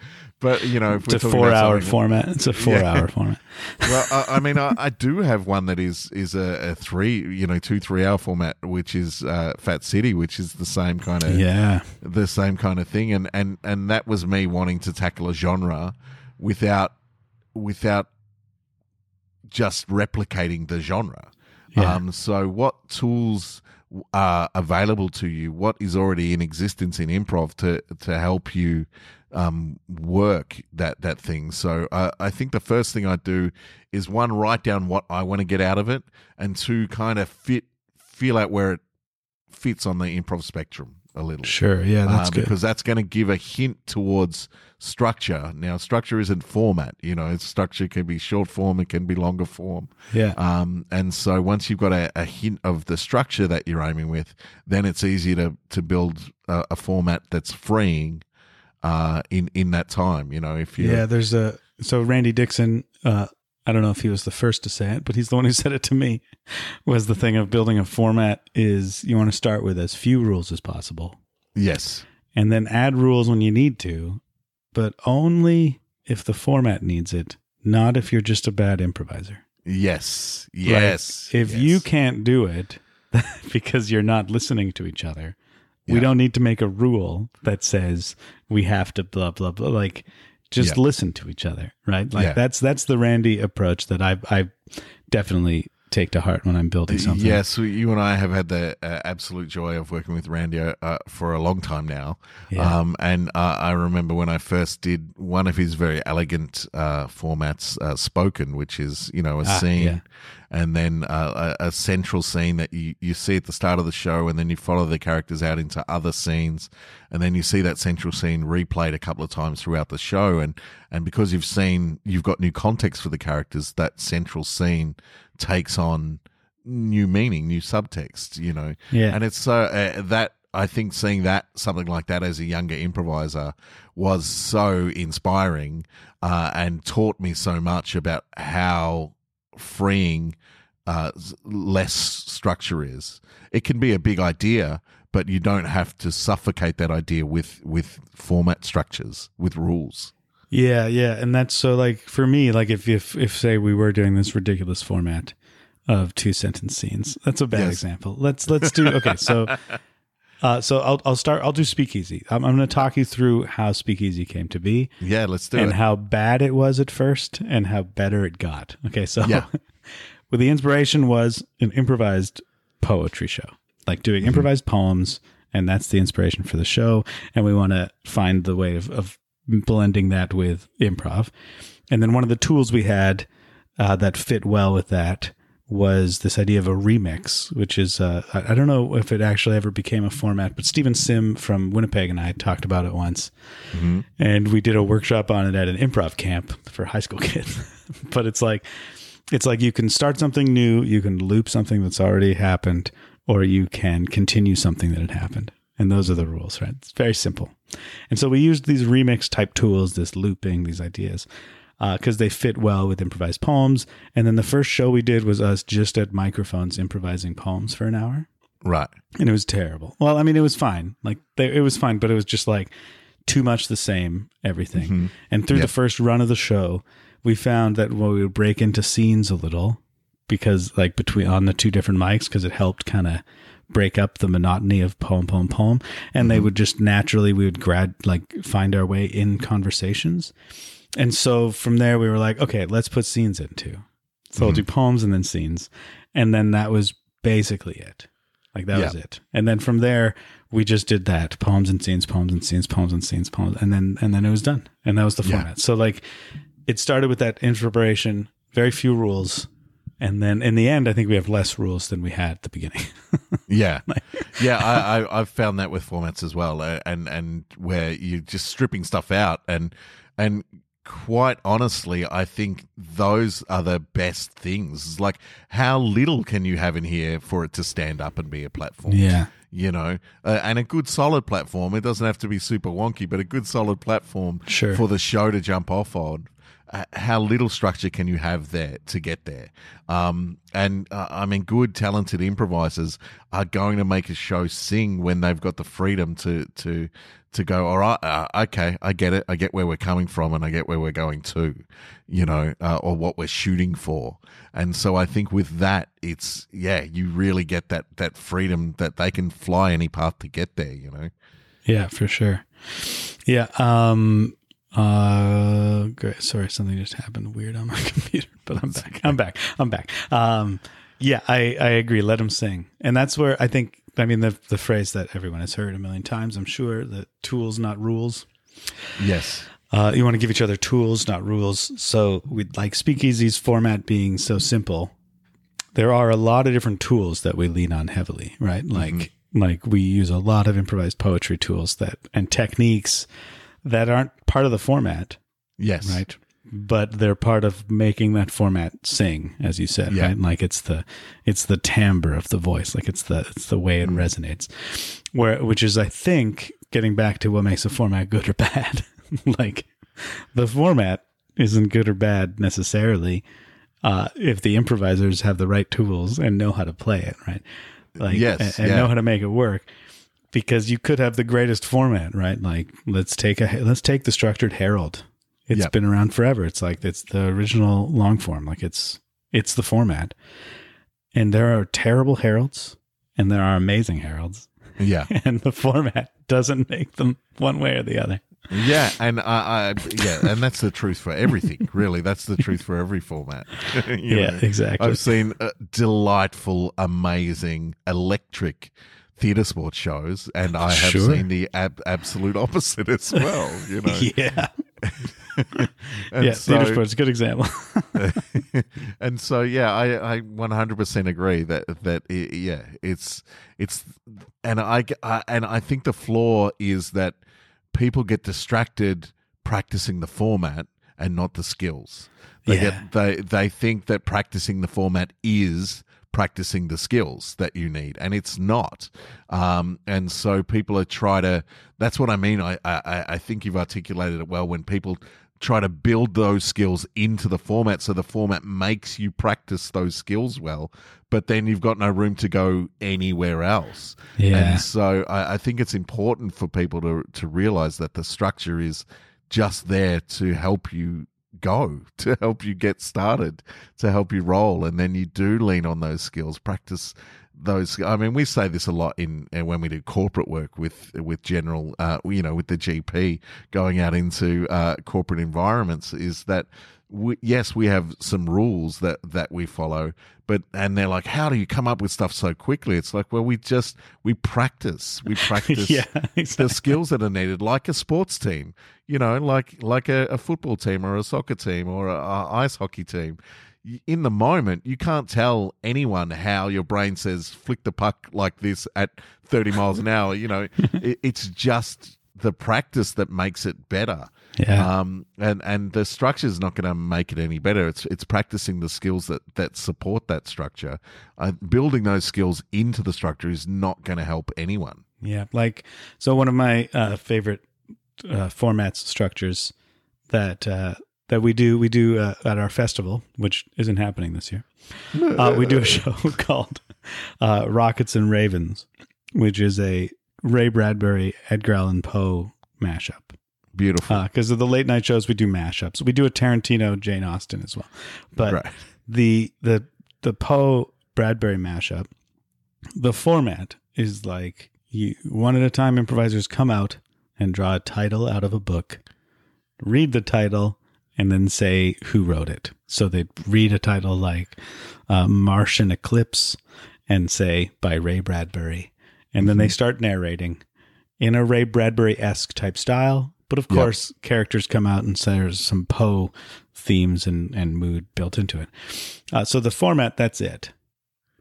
But you know, if It's a four-hour format. It's a four hour <laughs> format. well, I, I mean, I, I do have one that is is a, a three, you know, two three hour format, which is uh, Fat City, which is the same kind of Yeah. the same kind of thing, and and and that was me wanting to tackle a genre without without just replicating the genre. Yeah. Um, so, what tools are available to you? What is already in existence in improv to to help you um, work that that thing? So, uh, I think the first thing I do is one write down what I want to get out of it, and two kind of fit feel out where it fits on the improv spectrum a little. Sure. Yeah, that's Uh, good. because that's going to give a hint towards structure. Now, structure isn't format. You know, structure can be short form, it can be longer form. Yeah. Um, and so once you've got a, a hint of the structure that you're aiming with, then it's easier to to build a, a format that's freeing uh, in in that time. You know, if you Yeah, there's a so Randy Dixon uh, I don't know if he was the first to say it, but he's the one who <laughs> said it to me. Was the thing of building a format is you want to start with as few rules as possible, Yes. and then add rules when you need to, but only if the format needs it, not if you're just a bad improviser. Yes. Like, Yes. if yes. you can't do it <laughs> because you're not listening to each other, we don't need to make a rule that says we have to blah blah blah. Like, just Yeah. listen to each other, right? Like Yeah. that's that's the Randy approach that I I definitely take to heart when I'm building something. Yes, we, you and I have had the uh, absolute joy of working with Randy uh, for a long time now. Yeah. Um, and uh, I remember when I first did one of his very elegant uh, formats, uh, spoken, which is you know a Ah, scene, yeah. and then uh, a, a central scene that you you see at the start of the show, and then you follow the characters out into other scenes, and then you see that central scene replayed a couple of times throughout the show, and and because you've seen you've got new context for the characters, that central scene takes on new meaning, new subtext, you know. Yeah. And it's so uh, that I think seeing that something like that as a younger improviser was so inspiring uh, and taught me so much about how freeing uh, less structure is. It can be a big idea, but you don't have to suffocate that idea with with format structures, with rules. Yeah, yeah, and that's so like for me, like if if if say we were doing this ridiculous format of two sentence scenes, that's a bad Yes. example. Let's let's do okay. So, <laughs> uh, so I'll I'll start. I'll do Speakeasy. I'm, I'm going to talk you through how Speakeasy came to be Yeah, let's do and it. how bad it was at first and how better it got. Okay, so Yeah. <laughs> well, the inspiration was an improvised poetry show, like doing improvised poems, and that's the inspiration for the show. And we want to find the way of, of blending that with improv. And then one of the tools we had uh, that fit well with that was this idea of a remix, which is uh, I don't know if it actually ever became a format, but Stephen Sim from Winnipeg and I talked about it once, and we did a workshop on it at an improv camp for high school <laughs> kids. but it's like it's like you can start something new, you can loop something that's already happened, or you can continue something that had happened. And those are the rules, right? It's very simple. And so we used these remix type tools, this looping, these ideas, uh, because they fit well with improvised poems. And then the first show we did was us just at microphones improvising poems for an hour Right. and it was terrible. Well, I mean, it was fine. Like they, it was fine, but it was just like too much the same everything. Mm-hmm. And through Yep. the first run of the show, we found that when we would break into scenes a little, because like between on the two different mics, because it helped kind of break up the monotony of poem, poem, poem, and they mm-hmm. would just naturally we would grad like find our way in conversations. And so from there, we were like, okay, let's put scenes in too. So we'll mm-hmm. do poems and then scenes. And then that was basically it. Like that Yeah. was it. And then from there, we just did that poems and scenes, poems and scenes, poems and scenes, poems. And then, and then it was done. And that was the Yeah. format. So like it started with that inspiration, very few rules. And then in the end, I think we have less rules than we had at the beginning. <laughs> Yeah, yeah. I, I I've found that with formats as well, uh, and and where you're just stripping stuff out, and and quite honestly, I think those are the best things. It's like how little can you have in here for it to stand up and be a platform? Yeah. you know, uh, and a good solid platform. It doesn't have to be super wonky, but a good solid platform Sure. for the show to jump off on. How little structure can you have there to get there? Um, and uh, I mean, good, talented improvisers are going to make a show sing when they've got the freedom to to to go. All right, uh, okay, I get it. I get where we're coming from, and I get where we're going to, you know, uh, or what we're shooting for. And so I think with that, it's yeah, you really get that that freedom that they can fly any path to get there. You know. Yeah, for sure. Yeah. Um, uh, great. Sorry, something just happened weird on my <laughs> computer, but I'm back. I'm back. I'm back. Um, yeah, I, I agree. Let them sing. And that's where I think, I mean, the, the phrase that everyone has heard a million times, I'm sure that tools, not rules. Yes. Uh, you want to give each other tools, not rules. So we like Speakeasy's format being so simple. There are a lot of different tools that we lean on heavily, right? Like like we use a lot of improvised poetry tools that and techniques that aren't part of the format, Yes. right? But they're part of making that format sing, as you said, Yeah. right? Like it's the it's the timbre of the voice, like it's the it's the way it Mm. resonates. Where which is I think getting back to what makes a format good or bad. <laughs> like the format isn't good or bad necessarily. uh, if the improvisers have the right tools and know how to play it, right? Like, Yes, and, and yeah. know how to make it work. Because you could have the greatest format, right? Like, let's take a let's take the structured Harold. It's Yep. been around forever. It's like it's the original long form. Like it's it's the format. And there are terrible Harolds, and there are amazing Harolds, Yeah, <laughs> and the format doesn't make them one way or the other. yeah, and I, I yeah, and that's the truth for everything. <laughs> Really, that's the truth for every format. <laughs> Yeah, know? exactly. I've seen uh, delightful, amazing, electric theatre sports shows, and I have Sure. seen the ab- absolute opposite as well. You know, <laughs> yeah, <laughs> yeah. so, theater sports, a good example. <laughs> and so yeah, I I 100% agree that that i yeah, it's it's and I, I and I think the flaw is that people get distracted practicing the format and not the skills. They Yeah. get they they think that practicing the format is practicing the skills that you need and it's not. Um, and so people are try to that's what i mean. I, I i think you've articulated it well when people try to build those skills into the format so the format makes you practice those skills well but then you've got no room to go anywhere else. Yeah. and so I, I think it's important for people to to realize that the structure is just there to help you go, <laughs> to help you get started, to help you roll, and then you do lean on those skills, practice those. I mean, we say this a lot in uh, when we do corporate work with with general, uh, you know, with the GP going out into uh, corporate environments, is that. We, yes, we have some rules that that we follow, but and they're like, how do you come up with stuff so quickly? It's like, well, we just we practice, we <laughs> practice yeah, the skills that are needed, like a sports team, you know, like like a, a football team or a soccer team or a, a ice hockey team. In the moment, you can't tell anyone how your brain says flick the puck like this at 30 miles an hour. You know, <laughs> it, it's just the practice that makes it better. Yeah. Um, and and the structure is not going to make it any better. It's it's practicing the skills that that support that structure. Uh, building those skills into the structure is not going to help anyone. Yeah, like so one of my uh, favorite uh, formats structures that uh, that we do we do uh, at our festival, which isn't happening this year. Uh, we do a show <laughs> called uh, Rockets and Ravens, which is a Ray Bradbury, Edgar Allan Poe mashup. Beautiful. Because of the late night shows, we do mashups. We do a Tarantino, Jane Austen as well, but right. the the the Poe Bradbury mashup, the format is like you one at a time improvisers come out and draw a title out of a book, read the title, and then say who wrote it. So they'd read a title like uh, Martian Eclipse and say by Ray Bradbury. And then they start narrating in a Ray Bradbury esque type style. But of Yep. course, characters come out and say there's some Poe themes and, and mood built into it. Uh, so the format, that's it.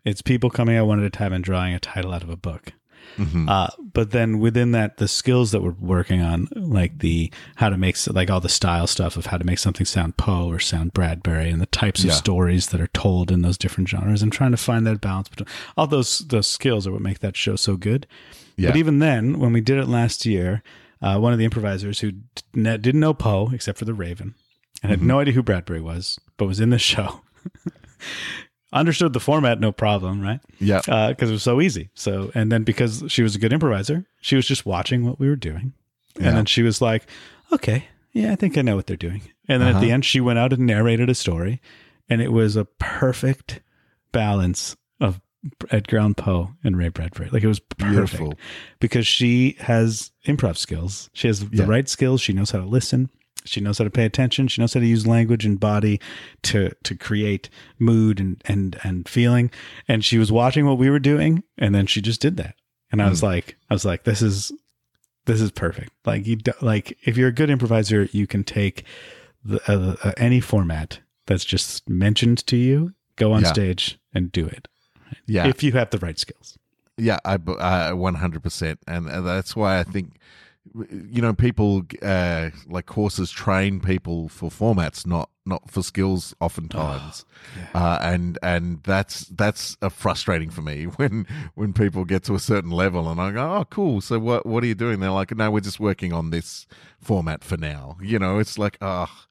It's people coming out one at a time and drawing a title out of a book. Mhm. Uh, but then within that, the skills that we're working on, like the how to make like all the style stuff of how to make something sound Poe or sound Bradbury, and the types of stories that are told in those different genres, and trying to find that balance between all those those skills are what make that show so good. Yeah. But even then, when we did it last year, uh, one of the improvisers who didn't know Poe except for the Raven and had no idea who Bradbury was, but was in the <laughs> show. Understood the format, no problem, right? Yeah. because it was so easy. So, and then because she was a good improviser, she was just watching what we were doing, and Yeah. then she was like, "Okay, yeah, I think I know what they're doing." And then at the Uh-huh. end, she went out and narrated a story, and it was a perfect balance of Edgar Allan Poe and Ray Bradbury. Like it was perfect Beautiful. because she has improv skills. She has the Yeah. right skills. She knows how to listen. She knows how to pay attention. She knows how to use language and body to to create mood and and and feeling. And she was watching what we were doing, and then she just did that. And I was like, I was like, this is this is perfect. Like you do, like if you're a good improviser, you can take the, uh, uh, any format that's just mentioned to you, go on Yeah. stage and do it. Yeah. If you have the right skills. Yeah, I one hundred percent, and that's why I think you know people uh, like courses train people for formats, not not for skills, oftentimes, uh, and and that's that's frustrating for me <laughs> when when people get to a certain level and I go, oh, cool. So what what are you doing? They're like, no, we're just working on this format for now. You know, it's like, ah. Oh,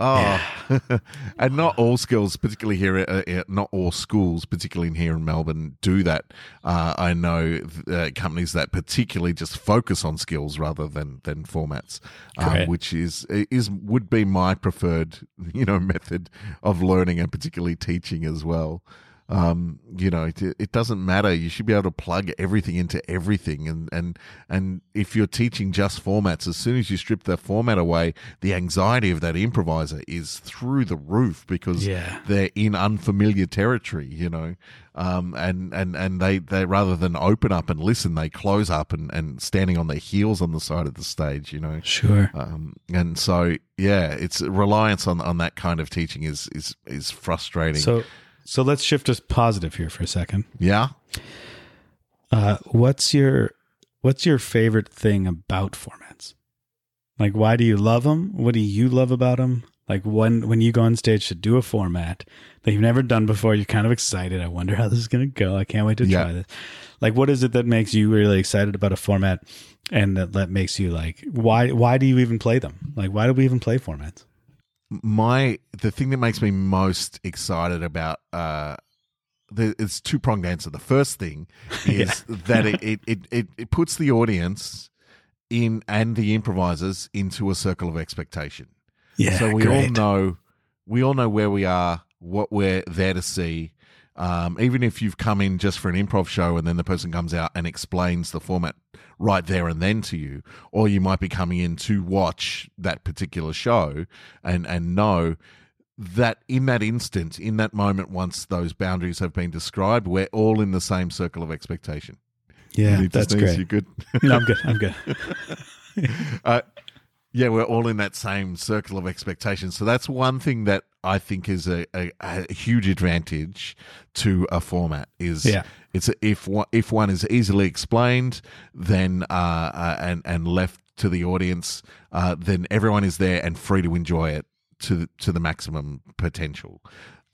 <laughs> and not all schools, particularly here, uh, not all schools, particularly in here in Melbourne, do that. Uh, I know uh, companies that particularly just focus on skills rather than than formats, uh, which is is would be my preferred, <laughs> you know, method of learning and particularly teaching as well. Um, you know, it, it, doesn't matter. You should be able to plug everything into everything, and and and if you're teaching just formats, as soon as you strip that format away, the anxiety of that improviser is through the roof because yeah. they're in unfamiliar territory. You know, um, and and and they they rather than open up and listen, they close up and and standing on their heels on the side of the stage. You know, sure. Um, and so yeah, it's reliance on on that kind of teaching is is is frustrating. So so let's shift us positive here for a second. Yeah. Uh, what's your what's your favorite thing about formats? Like, why do you love them? What do you love about them? Like when when you go on stage to do a format that you've never done before, you're kind of excited. I wonder how this is going to go. I can't wait to yeah. try this. Like, what is it that makes you really excited about a format, and that that makes you like why why do you even play them? Like, why do we even play formats? My the thing that makes me most excited about uh the, it's two pronged answer. The first thing <laughs> is yeah. that it, it, it, it, it puts the audience in and the improvisers into a circle of expectation. Yeah. So we great. all know we all know where we are, what we're there to see, um, even if you've come in just for an improv show and then the person comes out and explains the format right there and then to you, or you might be coming in to watch that particular show and and know that in that instant, in that moment, once those boundaries have been described, we're all in the same circle of expectation. Yeah, that's great. You good? <laughs> no, I'm good. I'm good. <laughs> uh, yeah, we're all in that same circle of expectation. So that's one thing that I think is a, a, a huge advantage to a format. Is yeah. it's a, if one, if one is easily explained, then uh, uh, and and left to the audience, uh, then everyone is there and free to enjoy it to to the maximum potential.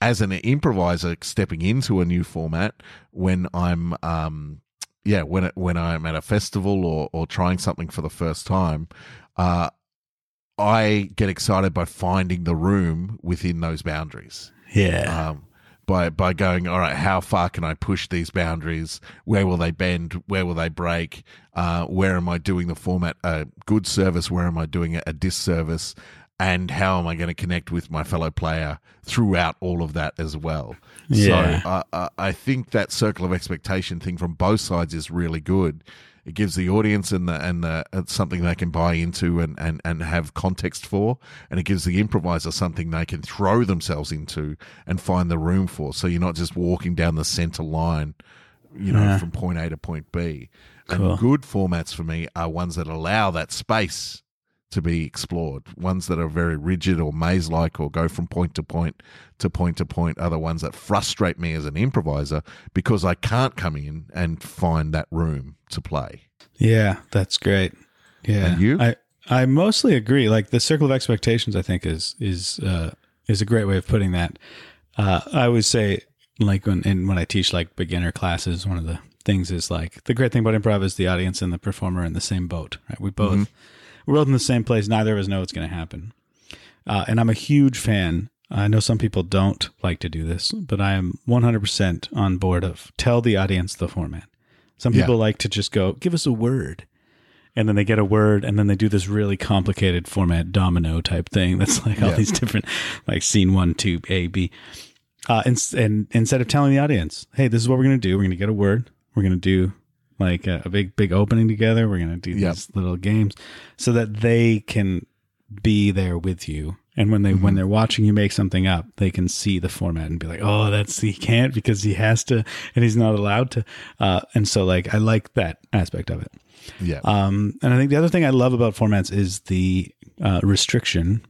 As an improviser stepping into a new format, when I'm um, yeah, when it, when I'm at a festival or, or trying something for the first time, uh, I get excited by finding the room within those boundaries. Yeah. Um, by by going, all right, how far can I push these boundaries? Where will they bend? Where will they break? Uh, where am I doing the format a good service? Where am I doing a disservice? And how am I going to connect with my fellow player throughout all of that as well? Yeah. So uh, I think that circle of expectation thing from both sides is really good it gives the audience and the and the uh, something they can buy into and, and and have context for, and it gives the improviser something they can throw themselves into and find the room for. So you're not just walking down the center line, you know, yeah. from point A to point B. Cool. And good formats for me are ones that allow that space to be explored. Ones that are very rigid or maze like or go from point to point to point to point are the ones that frustrate me as an improviser because I can't come in and find that room to play. Yeah, that's great. Yeah. And you? I, I mostly agree. Like the circle of expectations, I think is is uh, is a great way of putting that. Uh, I always say, like when and when I teach like beginner classes, one of the things is like the great thing about improv is the audience and the performer in the same boat. Right? We both mm-hmm we're both in the same place. Neither of us know what's going to happen. Uh, and I'm a huge fan. I know some people don't like to do this, but I am 100% on board of tell the audience the format. Some people yeah. like to just go, give us a word. And then they get a word and then they do this really complicated format domino type thing. <laughs> That's like all yeah. these different, like scene one, two, A, B. Uh, and, and instead of telling the audience, hey, this is what we're going to do, we're going to get a word, we're going to do like a, a, big big opening together. We're gonna do yep. these little games so that they can be there with you. And when they mm-hmm. when they're watching you make something up, they can see the format and be like, "Oh, that's he can't because he has to and he's not allowed to." Uh, and so, like, I like that aspect of it. Yeah. Um, and I think the other thing I love about formats is the uh, restriction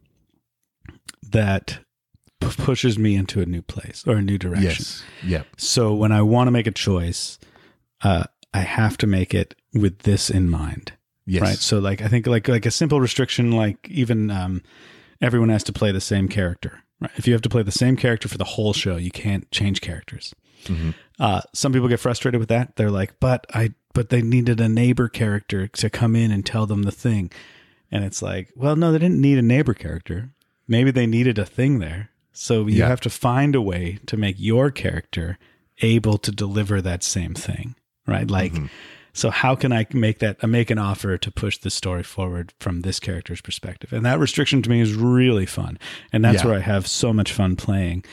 that p- pushes me into a new place or a new direction. Yes. Yeah. So when I want to make a choice, uh, I have to make it with this in mind. Yes. Right. So like I think like like a simple restriction, like even um, everyone has to play the same character. Right. If you have to play the same character for the whole show, you can't change characters. Mm-hmm. Uh, some people get frustrated with that. They're like, but I but they needed a neighbor character to come in and tell them the thing. And it's like, well, no, they didn't need a neighbor character. maybe they needed a thing there. So you Yeah. have to find a way to make your character able to deliver that same thing, right? Like, Mm-hmm. so how can I make that, uh, make an offer to push the story forward from this character's perspective? And that restriction to me is really fun. And that's Yeah. where I have so much fun playing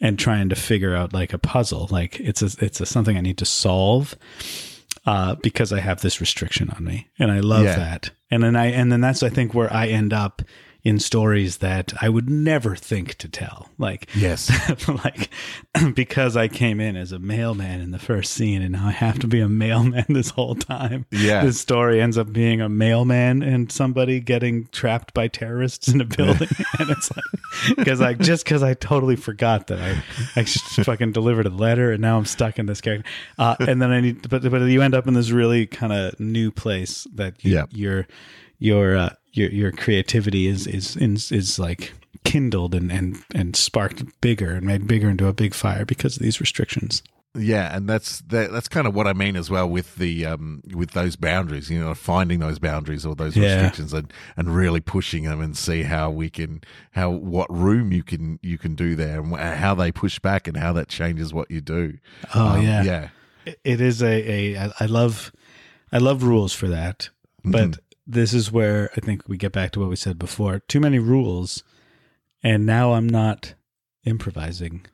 and trying to figure out like a puzzle. Like it's a, it's a, something I need to solve uh, because I have this restriction on me, and I love Yeah. that. And then I and then that's I think where I end up in stories that I would never think to tell, like Yes. <laughs> like <clears throat> because I came in as a mailman in the first scene, and now I have to be a mailman <laughs> this whole time. Yeah. this story ends up being a mailman and somebody getting trapped by terrorists in a building, <laughs> and it's like because I just because I totally forgot that I I just fucking delivered a letter, and now I'm stuck in this character, uh, and then I need but but you end up in this really kind of new place that you, Yeah. you're. uh, your your creativity is is is, is like kindled and, and and sparked bigger and made bigger into a big fire because of these restrictions. Yeah, and that's that, that's kind of what I mean as well with the um, with those boundaries. You know, finding those boundaries or those Yeah. restrictions and, and really pushing them and see how we can how what room you can you can do there and how they push back and how that changes what you do. Oh Um, yeah. yeah, It- is a, a I- I love I love rules for that, but this is where I think we get back to what we said before. Too many rules, and now I'm not improvising.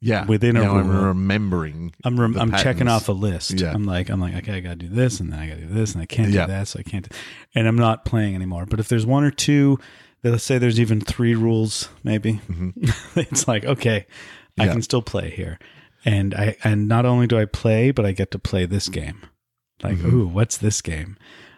yeah. Within a now I'm rule. remembering. I'm rem- I'm checking off a list. Yeah. I'm like I'm like okay, I got to do this, and then I got to do this, and I can't do that, so I can't. Do- and I'm not playing anymore. But if there's one or two, let's say there's even three rules, maybe <laughs> it's like okay, I Mm-hmm. Yeah. can still play here, and I and not only do I play, but I get to play this game. Like Mm-hmm. ooh, what's this game?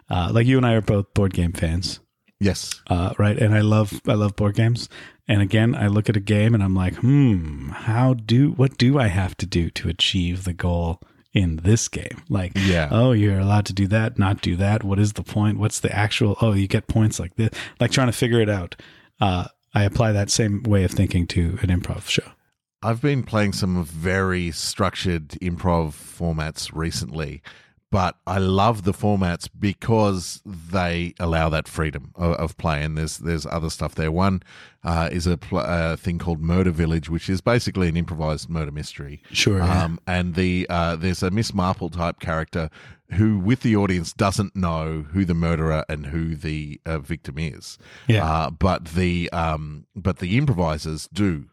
Uh, like you and I are both board game fans Yes. uh, right? And I love I love board games. And again, I look at a game and I'm like, hmm, how do what do I have to do to achieve the goal in this game? Like, Yeah. oh, you're allowed to do that, not do that. What is the point? What's the actual? Oh, you get points like this. Like trying to figure it out. Uh, I apply that same way of thinking to an improv show. I've been playing some very structured improv formats recently, but I love the formats because they allow that freedom of, of play. And there's there's other stuff there. One uh, is a, pl- a thing called Murder Village, which is basically an improvised murder mystery. Sure. yeah. Um, and the uh, there's a Miss Marple type character who, with the audience, doesn't know who the murderer and who the uh, victim is. Yeah. Uh, but the um, but the improvisers do.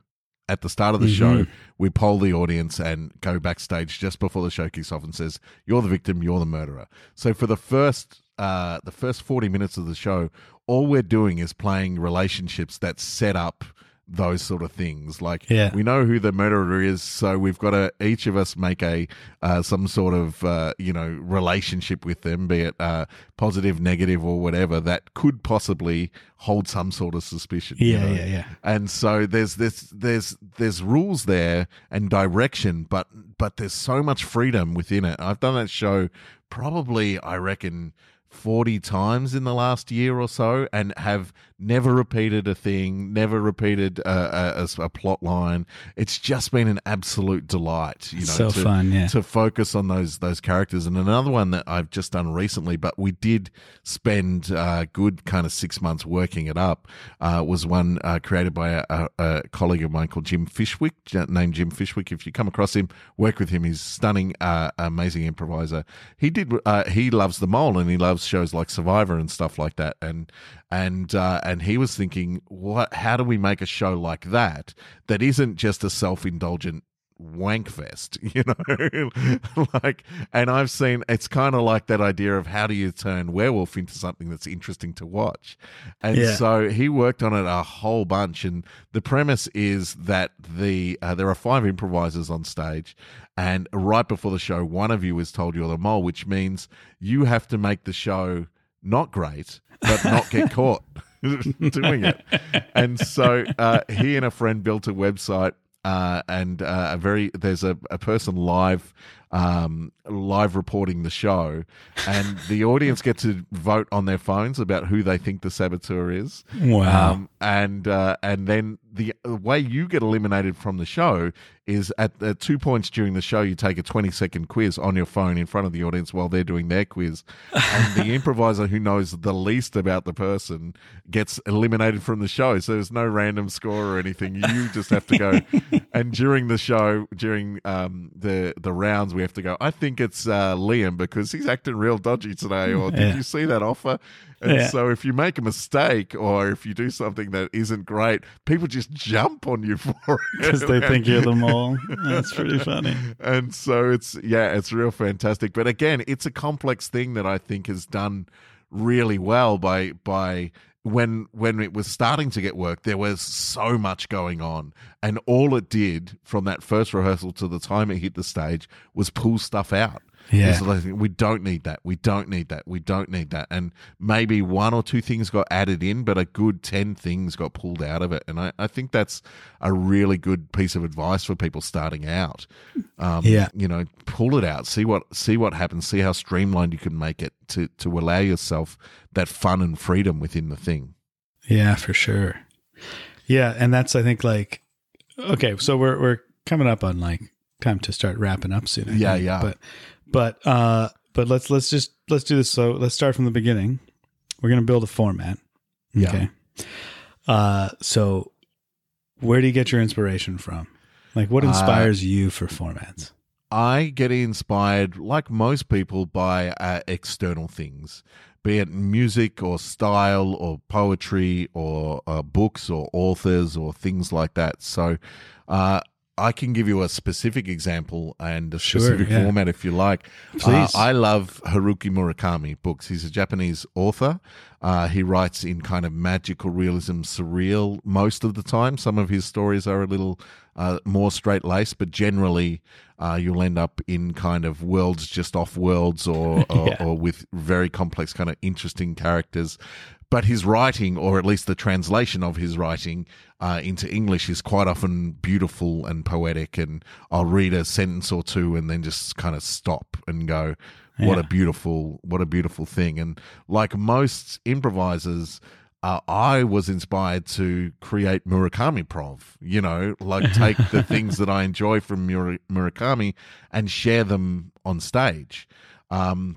At the start of the show, we poll the audience and go backstage just before the show kicks off and says, "You're the victim. You're the murderer." So for the first uh, the first forty minutes of the show, all we're doing is playing relationships that set up those sort of things. Like Yeah. we know who the murderer is, so we've got to each of us make a uh, some sort of uh, you know relationship with them, be it uh, positive, negative, or whatever that could possibly hold some sort of suspicion. you Yeah, know? yeah, yeah. And so there's this there's there's rules there and direction, but but there's so much freedom within it. I've done that show probably I reckon 40 times in the last year or so and have never repeated a thing, never repeated a, a, a plot line. It's just been an absolute delight, you know, So to, fun, yeah. to focus on those those characters. And another one that I've just done recently, but we did spend a good kind of six months working it up, uh, was one uh, created by a, a, a colleague of mine called Jim Fishwick, named Jim Fishwick. If you come across him, work with him. He's stunning, uh, amazing improviser. He did. Uh, he loves the mole and he loves shows like Survivor and stuff like that. And and uh, and he was thinking, what? How do we make a show like that that isn't just a self indulgent wank fest, <laughs> you know? like, and I've seen it's kind of like that idea of how do you turn werewolf into something that's interesting to watch. And Yeah. so he worked on it a whole bunch. And the premise is that the uh, there are five improvisers on stage, and right before the show, one of you is told you're the mole, which means you have to make the show not great, but not get <laughs> caught <laughs> doing it. And so uh, he and a friend built a website, uh, and uh, a very there's a, a person live um, live reporting the show, and the audience get to vote on their phones about who they think the saboteur is. Wow. Um, and uh, and then the way you get eliminated from the show is at, two points during the show, you take a 20 second quiz on your phone in front of the audience while they're doing their quiz. And the <laughs> improviser who knows the least about the person gets eliminated from the show. So there's no random score or anything. You just have to go. <laughs> and during the show, during um, the, the rounds, we have to go, I think it's uh, Liam because he's acting real dodgy today. Or did Yeah. you see that offer? And Yeah. so if you make a mistake or if you do something that isn't great, people just jump on you <laughs> for it. Because they think you're the mole. <laughs> That's pretty funny. and so it's yeah, it's real fantastic. But again, it's a complex thing that I think is done really well by by when when it was starting to get work, there was so much going on, and all it did from that first rehearsal to the time it hit the stage was pull stuff out. Yeah. Like, we don't need that. We don't need that. We don't need that. And maybe one or two things got added in, but a good 10 things got pulled out of it. And I, I think that's a really good piece of advice for people starting out. Um, Yeah. You know, pull it out, see what, see what happens, see how streamlined you can make it to, to allow yourself that fun and freedom within the thing. Yeah, for sure. Yeah, and that's I think like okay, so we're we're coming up on like time to start wrapping up soon. I Yeah, think. yeah. But but uh but let's let's just let's do this so let's start from the beginning. We're going to build a format. Yeah. Okay. Uh so where do you get your inspiration from? Like what Uh, inspires you for formats? I get inspired, like most people, by uh, external things, be it music or style or poetry or uh, books or authors or things like that. So uh, I can give you a specific example and a Sure, specific yeah. format if you like. Please. Uh, I love Haruki Murakami books. He's a Japanese author. Uh, he writes in kind of magical realism, surreal most of the time. Some of his stories are a little uh, more straight laced, but generally uh, you'll end up in kind of worlds just off worlds or, <laughs> or, Yeah. or with very complex, kind of interesting characters. But his writing, or at least the translation of his writing uh, into English, is quite often beautiful and poetic. And I'll read a sentence or two and then just kind of stop and go, "What a beautiful, what a beautiful thing!" And like most improvisers, uh, I was inspired to create Murakami Prov. You know, like <laughs> take the things that I enjoy from Mura- Murakami and share them on stage. Um,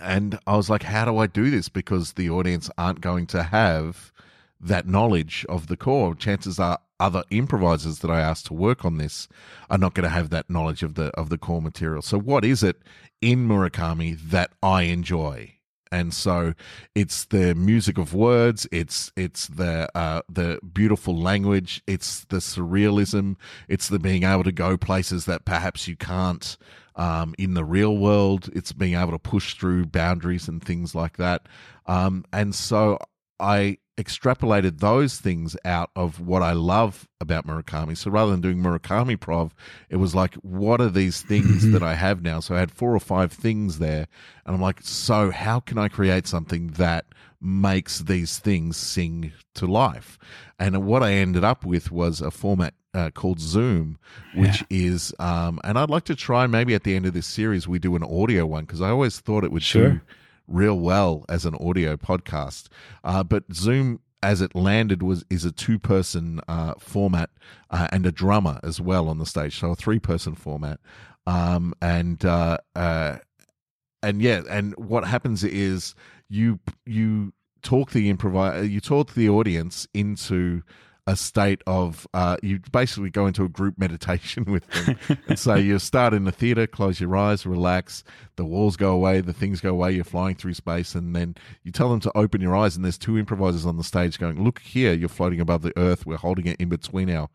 and I was like, how do I do this? Because the audience aren't going to have that knowledge of the core. Chances are other improvisers that I asked to work on this are not going to have that knowledge of the of the core material. So what is it in Murakami that I enjoy? And so it's the music of words, it's it's the uh, the beautiful language, it's the surrealism, it's the being able to go places that perhaps you can't um, in the real world. It's being able to push through boundaries and things like that. Um, and so I extrapolated those things out of what I love about Murakami. So rather than doing Murakami Prov, it was like, what are these <laughs> things that I have now? So I had four or five things there. And I'm like, so how can I create something that makes these things sing to life? And what I ended up with was a format uh, called Zoom, which is, um, and I'd like to try maybe at the end of this series we do an audio one because I always thought it would Sure. do real well as an audio podcast. Uh, but Zoom, as it landed, was is a two person uh, format uh, and a drummer as well on the stage, so a three person format. Um, and uh, uh, and yeah, and what happens is you you talk the improvise you talk the audience into a state of uh, you basically go into a group meditation <laughs> with them and so <laughs> you start in the theater close your eyes relax the walls go away the things go away you're flying through space and then you tell them to open your eyes and there's two improvisers on the stage going look here you're floating above the earth we're holding it in between our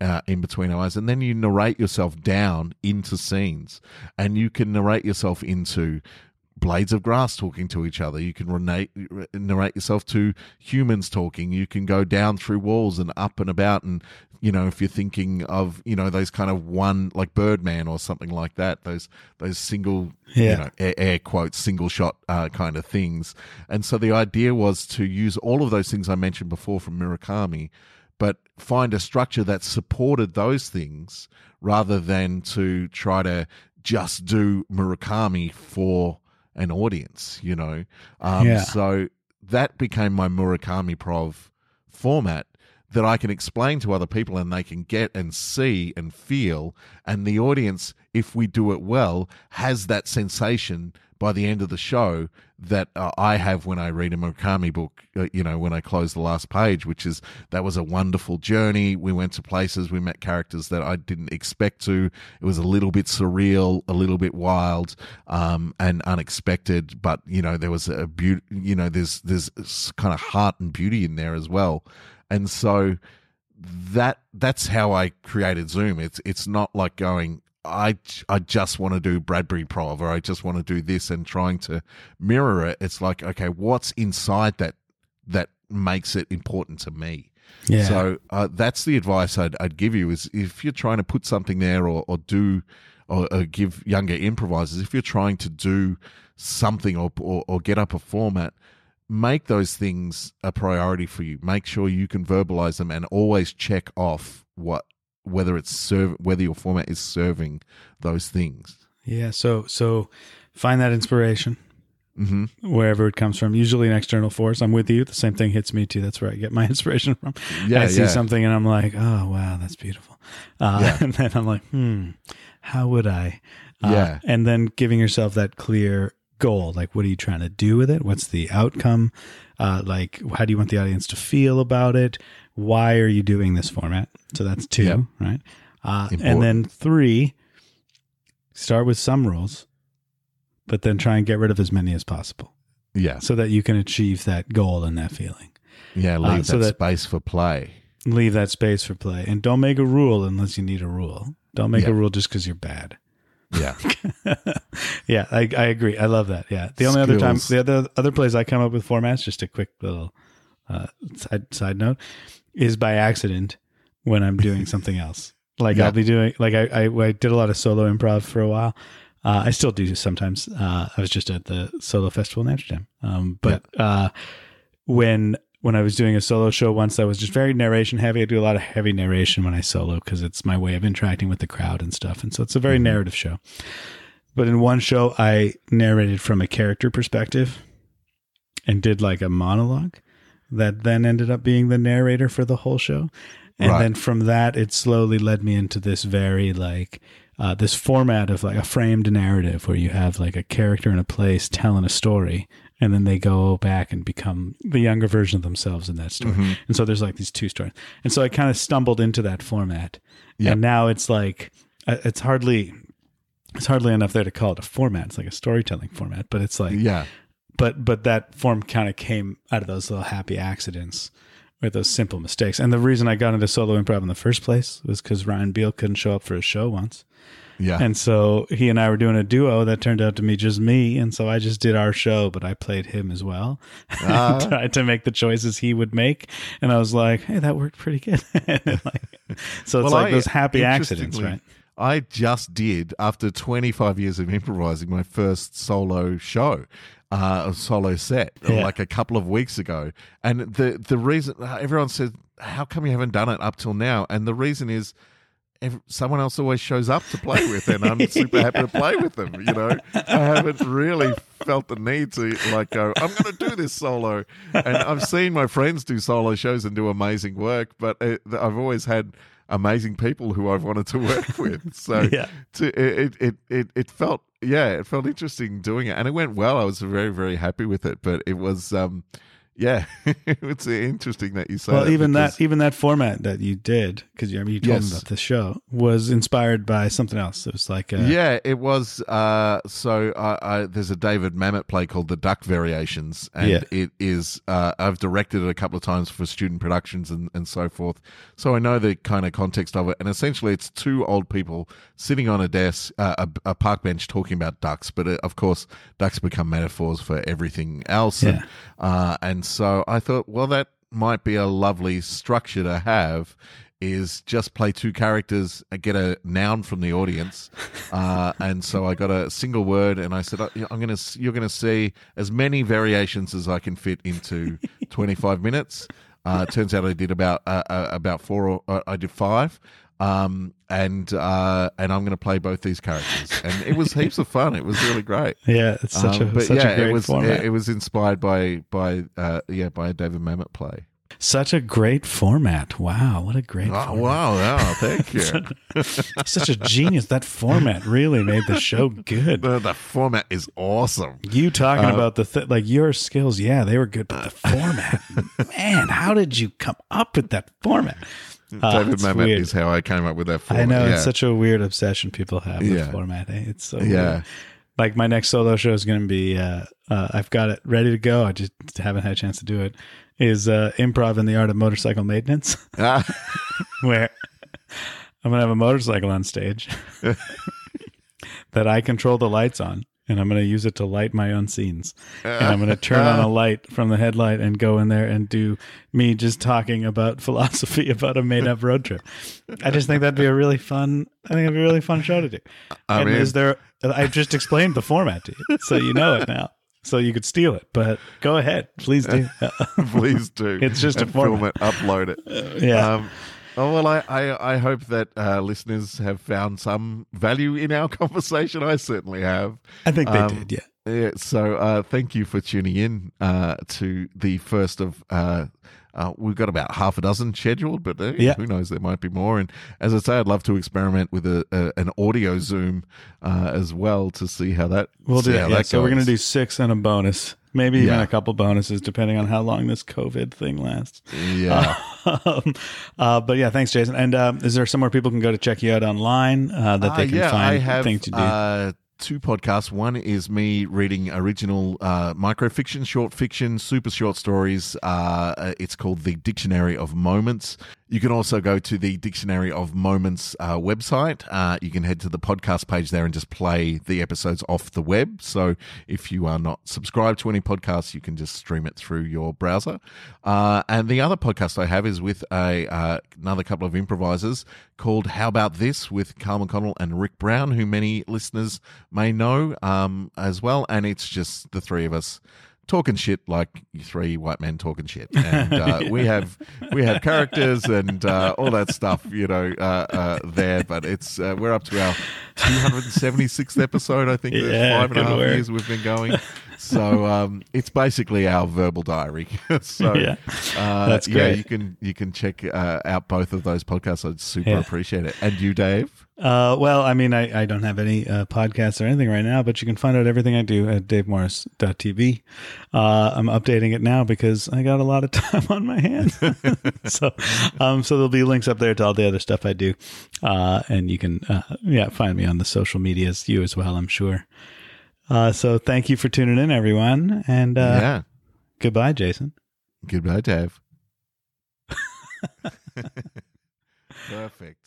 uh, in between our eyes, and then you narrate yourself down into scenes, and you can narrate yourself into blades of grass talking to each other. You can narrate, narrate yourself to humans talking. You can go down through walls and up and about. And, you know, if you're thinking of, you know, those kind of one, like Birdman or something like that, those, those single, Yeah. you know, air, air quotes, single shot uh, kind of things. And so the idea was to use all of those things I mentioned before from Murakami, but find a structure that supported those things rather than to try to just do Murakami for an audience, you know. Um, Yeah. So that became my Murakami Prov format that I can explain to other people and they can get and see and feel. And the audience, if we do it well, has that sensation by the end of the show that uh, I have when I read a Murakami book, uh, you know, when I close the last page, which is that was a wonderful journey. We went to places, we met characters that I didn't expect to. It was a little bit surreal, a little bit wild, um, and unexpected, but you know, there was a beauty, you know, there's, there's kind of heart and beauty in there as well. And so that, that's how I created Zoom. It's, it's not like going, I, I just want to do Bradbury Prov or I just want to do this and trying to mirror it. It's like, okay, what's inside that that makes it important to me? Yeah. So uh, that's the advice I'd, I'd give you is if you're trying to put something there or, or do or, or give younger improvisers, if you're trying to do something or, or, or get up a format, make those things a priority for you. Make sure you can verbalize them and always check off what whether it's serve whether your format is serving those things. yeah. So so find that inspiration hmm wherever it comes from. Usually an external force. I'm with you. The same thing hits me too. That's where I get my <laughs> inspiration from. Yeah, I see yeah. something and I'm like, oh wow, that's beautiful. Uh, Yeah. <laughs> And then I'm like, hmm, how would I? Uh, Yeah. And then giving yourself that clear goal. Like, what are you trying to do with it? What's the outcome? Uh, like, how do you want the audience to feel about it? Why are you doing this format? So that's two, Yep. right? Uh, and then three, start with some rules, but then try and get rid of as many as possible Yeah, so that you can achieve that goal and that feeling. yeah. Leave Uh, so that, that- space for play. leave that space for play and don't make a rule unless you need a rule don't make Yeah. a rule just because you're bad Yeah, <laughs> yeah I, I agree i love that yeah the only other time the other other place i come up with formats just a quick little uh, side side note is by accident when i'm doing <laughs> something else like Yeah. i'll be doing like I, I i did a lot of solo improv for a while uh, I still do sometimes. Uh, I was just at the solo festival in Amsterdam. Um, but uh, when when I was doing a solo show once, that was just very narration heavy. I do a lot of heavy narration when I solo because it's my way of interacting with the crowd and stuff. And so it's a very narrative show. But in one show, I narrated from a character perspective and did like a monologue that then ended up being the narrator for the whole show. And Right. then from that, it slowly led me into this very like uh, this format of like a framed narrative where you have like a character in a place telling a story, and then they go back and become the younger version of themselves in that story. Mm-hmm. And so there's like these two stories. And so I kind of stumbled into that format, Yeah. and now it's like uh, it's hardly it's hardly enough there to call it a format. It's like a storytelling format, but it's like yeah, but but that form kind of came out of those little happy accidents or those simple mistakes. And the reason I got into solo improv in the first place was because Ryan Beil couldn't show up for a show once. yeah. And so he and I were doing a duo that turned out to be just me. And so I just did our show, but I played him as well. Ah. <laughs> tried to make the choices he would make. And I was like, hey, that worked pretty good. <laughs> Like- so it's Well, like I- those happy accidents, right? I just did after 25 years of improvising my first solo show, uh, a solo set, uh, Yeah. like a couple of weeks ago. And the the reason uh, everyone said, "How come you haven't done it up till now?" And the reason is. ev someone else always shows up to play with, and I'm <laughs> super happy to play with them. You know, I <laughs> haven't really felt the need to like go. I'm going to do this solo, and I've seen my friends do solo shows and do amazing work, but uh, it, I've always had amazing people who I've wanted to work <laughs> with. So Yeah. to, it, it it it felt yeah, it felt interesting doing it, and it went well. I was very very happy with it, but it was um yeah, <laughs> it's interesting that you say. Well, that even that, even that format that you did, because you, I mean, you told me about the show, was inspired by something else. It was like, a, Yeah, it was. Uh, so I, I, there's a David Mamet play called The Duck Variations, and Yeah. it is. Uh, I've directed it a couple of times for student productions and, and so forth, so I know the kind of context of it. And essentially, it's two old people sitting on a desk, uh, a, a park bench, talking about ducks. But uh of course, ducks become metaphors for everything else. And, Yeah. uh, and so I thought, well, that might be a lovely structure to have. Is just play two characters, uh, get a noun from the audience, <laughs> uh, and so I got a single word, and I said, "Oh, "I'm going to, you're going to see as many variations as I can fit into <laughs> 25 minutes." Uh, turns out I did about uh, uh, about four, or uh, I did five, um, and uh, and I'm going to play both these characters, and it was heaps of fun. It was really great. Yeah, it's such Um, a but such yeah, a great it was format. it, it was inspired by by uh, yeah by a David Mamet play. such a great format. Wow, what a great Oh, format. wow! Yeah, thank <laughs> you. Such a genius. That format really made the show good. the, the format is awesome. You talking Uh, about the th- like your skills, yeah, they were good, but the format, <laughs> man, how did you come up with that format? Uh, David it's Mamet weird. is how I came up with that format. I know yeah. it's such a weird obsession people have with Yeah. format. Eh? It's so Yeah. weird. Like my next solo show is going to be. Uh, uh, I've got it ready to go. I just haven't had a chance to do it. Is uh, improv in the art of motorcycle maintenance, <laughs> Ah, <laughs> where I'm gonna have a motorcycle on stage <laughs> that I control the lights on, and I'm gonna use it to light my own scenes. And I'm gonna turn on a <laughs> light from the headlight and go in there and do me just talking about <laughs> philosophy about a made up road trip. I just think that'd be a really fun. I think it'd be a really fun show to do. I and mean- is there? I've just explained the format to you, so you know it now. So you could steal it, but go ahead, please do. <laughs> please do. It's just a and film format. it, upload it. yeah. Um, oh well, I, I, I hope that uh, listeners have found some value in our <laughs> conversation. I certainly have. I think they um, did. Yeah. Yeah, so uh, thank you for tuning in uh, to the first of. Uh, uh, we've got about half a dozen scheduled, but uh, Yeah. who knows? There might be more. And as I say, I'd love to experiment with a, a an audio Zoom uh, as well to see how that. We'll do that. how Yeah. that So we're gonna do six and a bonus, maybe even Yeah. a couple bonuses, depending on how long this COVID thing lasts. Yeah. <laughs> um, uh, but yeah, thanks, Jason. And um, is there somewhere people can go to check you out online uh, that they Uh, can yeah, find I have things to do? Uh, two podcasts. One is me reading original uh, microfiction, short fiction, super short stories. Uh, it's called The Dictionary of Moments. You can also go to the Dictionary of Moments uh, website. Uh, you can head to the podcast page there and just play the episodes off the web. So if you are not subscribed to any podcasts, you can just stream it through your browser. Uh, and the other podcast I have is with a uh, another couple of improvisers called How About This with Carl McConnell and Rick Brown, who many listeners may know um, as well. And it's just the three of us talking shit like three white men talking shit. <laughs> And uh, we have we have characters and uh, all that stuff you know uh, uh, there. But it's uh, we're up to our 276th episode i think the Yeah, five and a half work. years we've been going <laughs> so um, it's basically our verbal diary <laughs> so Yeah. uh, That's yeah you can you can check uh, out both of those podcasts i'd super Yeah. appreciate it and you dave Uh, well, I mean, I, I don't have any uh, podcasts or anything right now, but you can find out everything I do at davemorris.tv. Uh, I'm updating it now because I got a lot of <laughs> time on my hands. <laughs> so, um, so there'll be links up there to all the other stuff I do. Uh, and you can, uh, yeah, find me on the social medias, you as well, I'm sure. Uh, so thank you for tuning in, everyone. And, uh, yeah goodbye, Jason. goodbye dave <laughs> perfect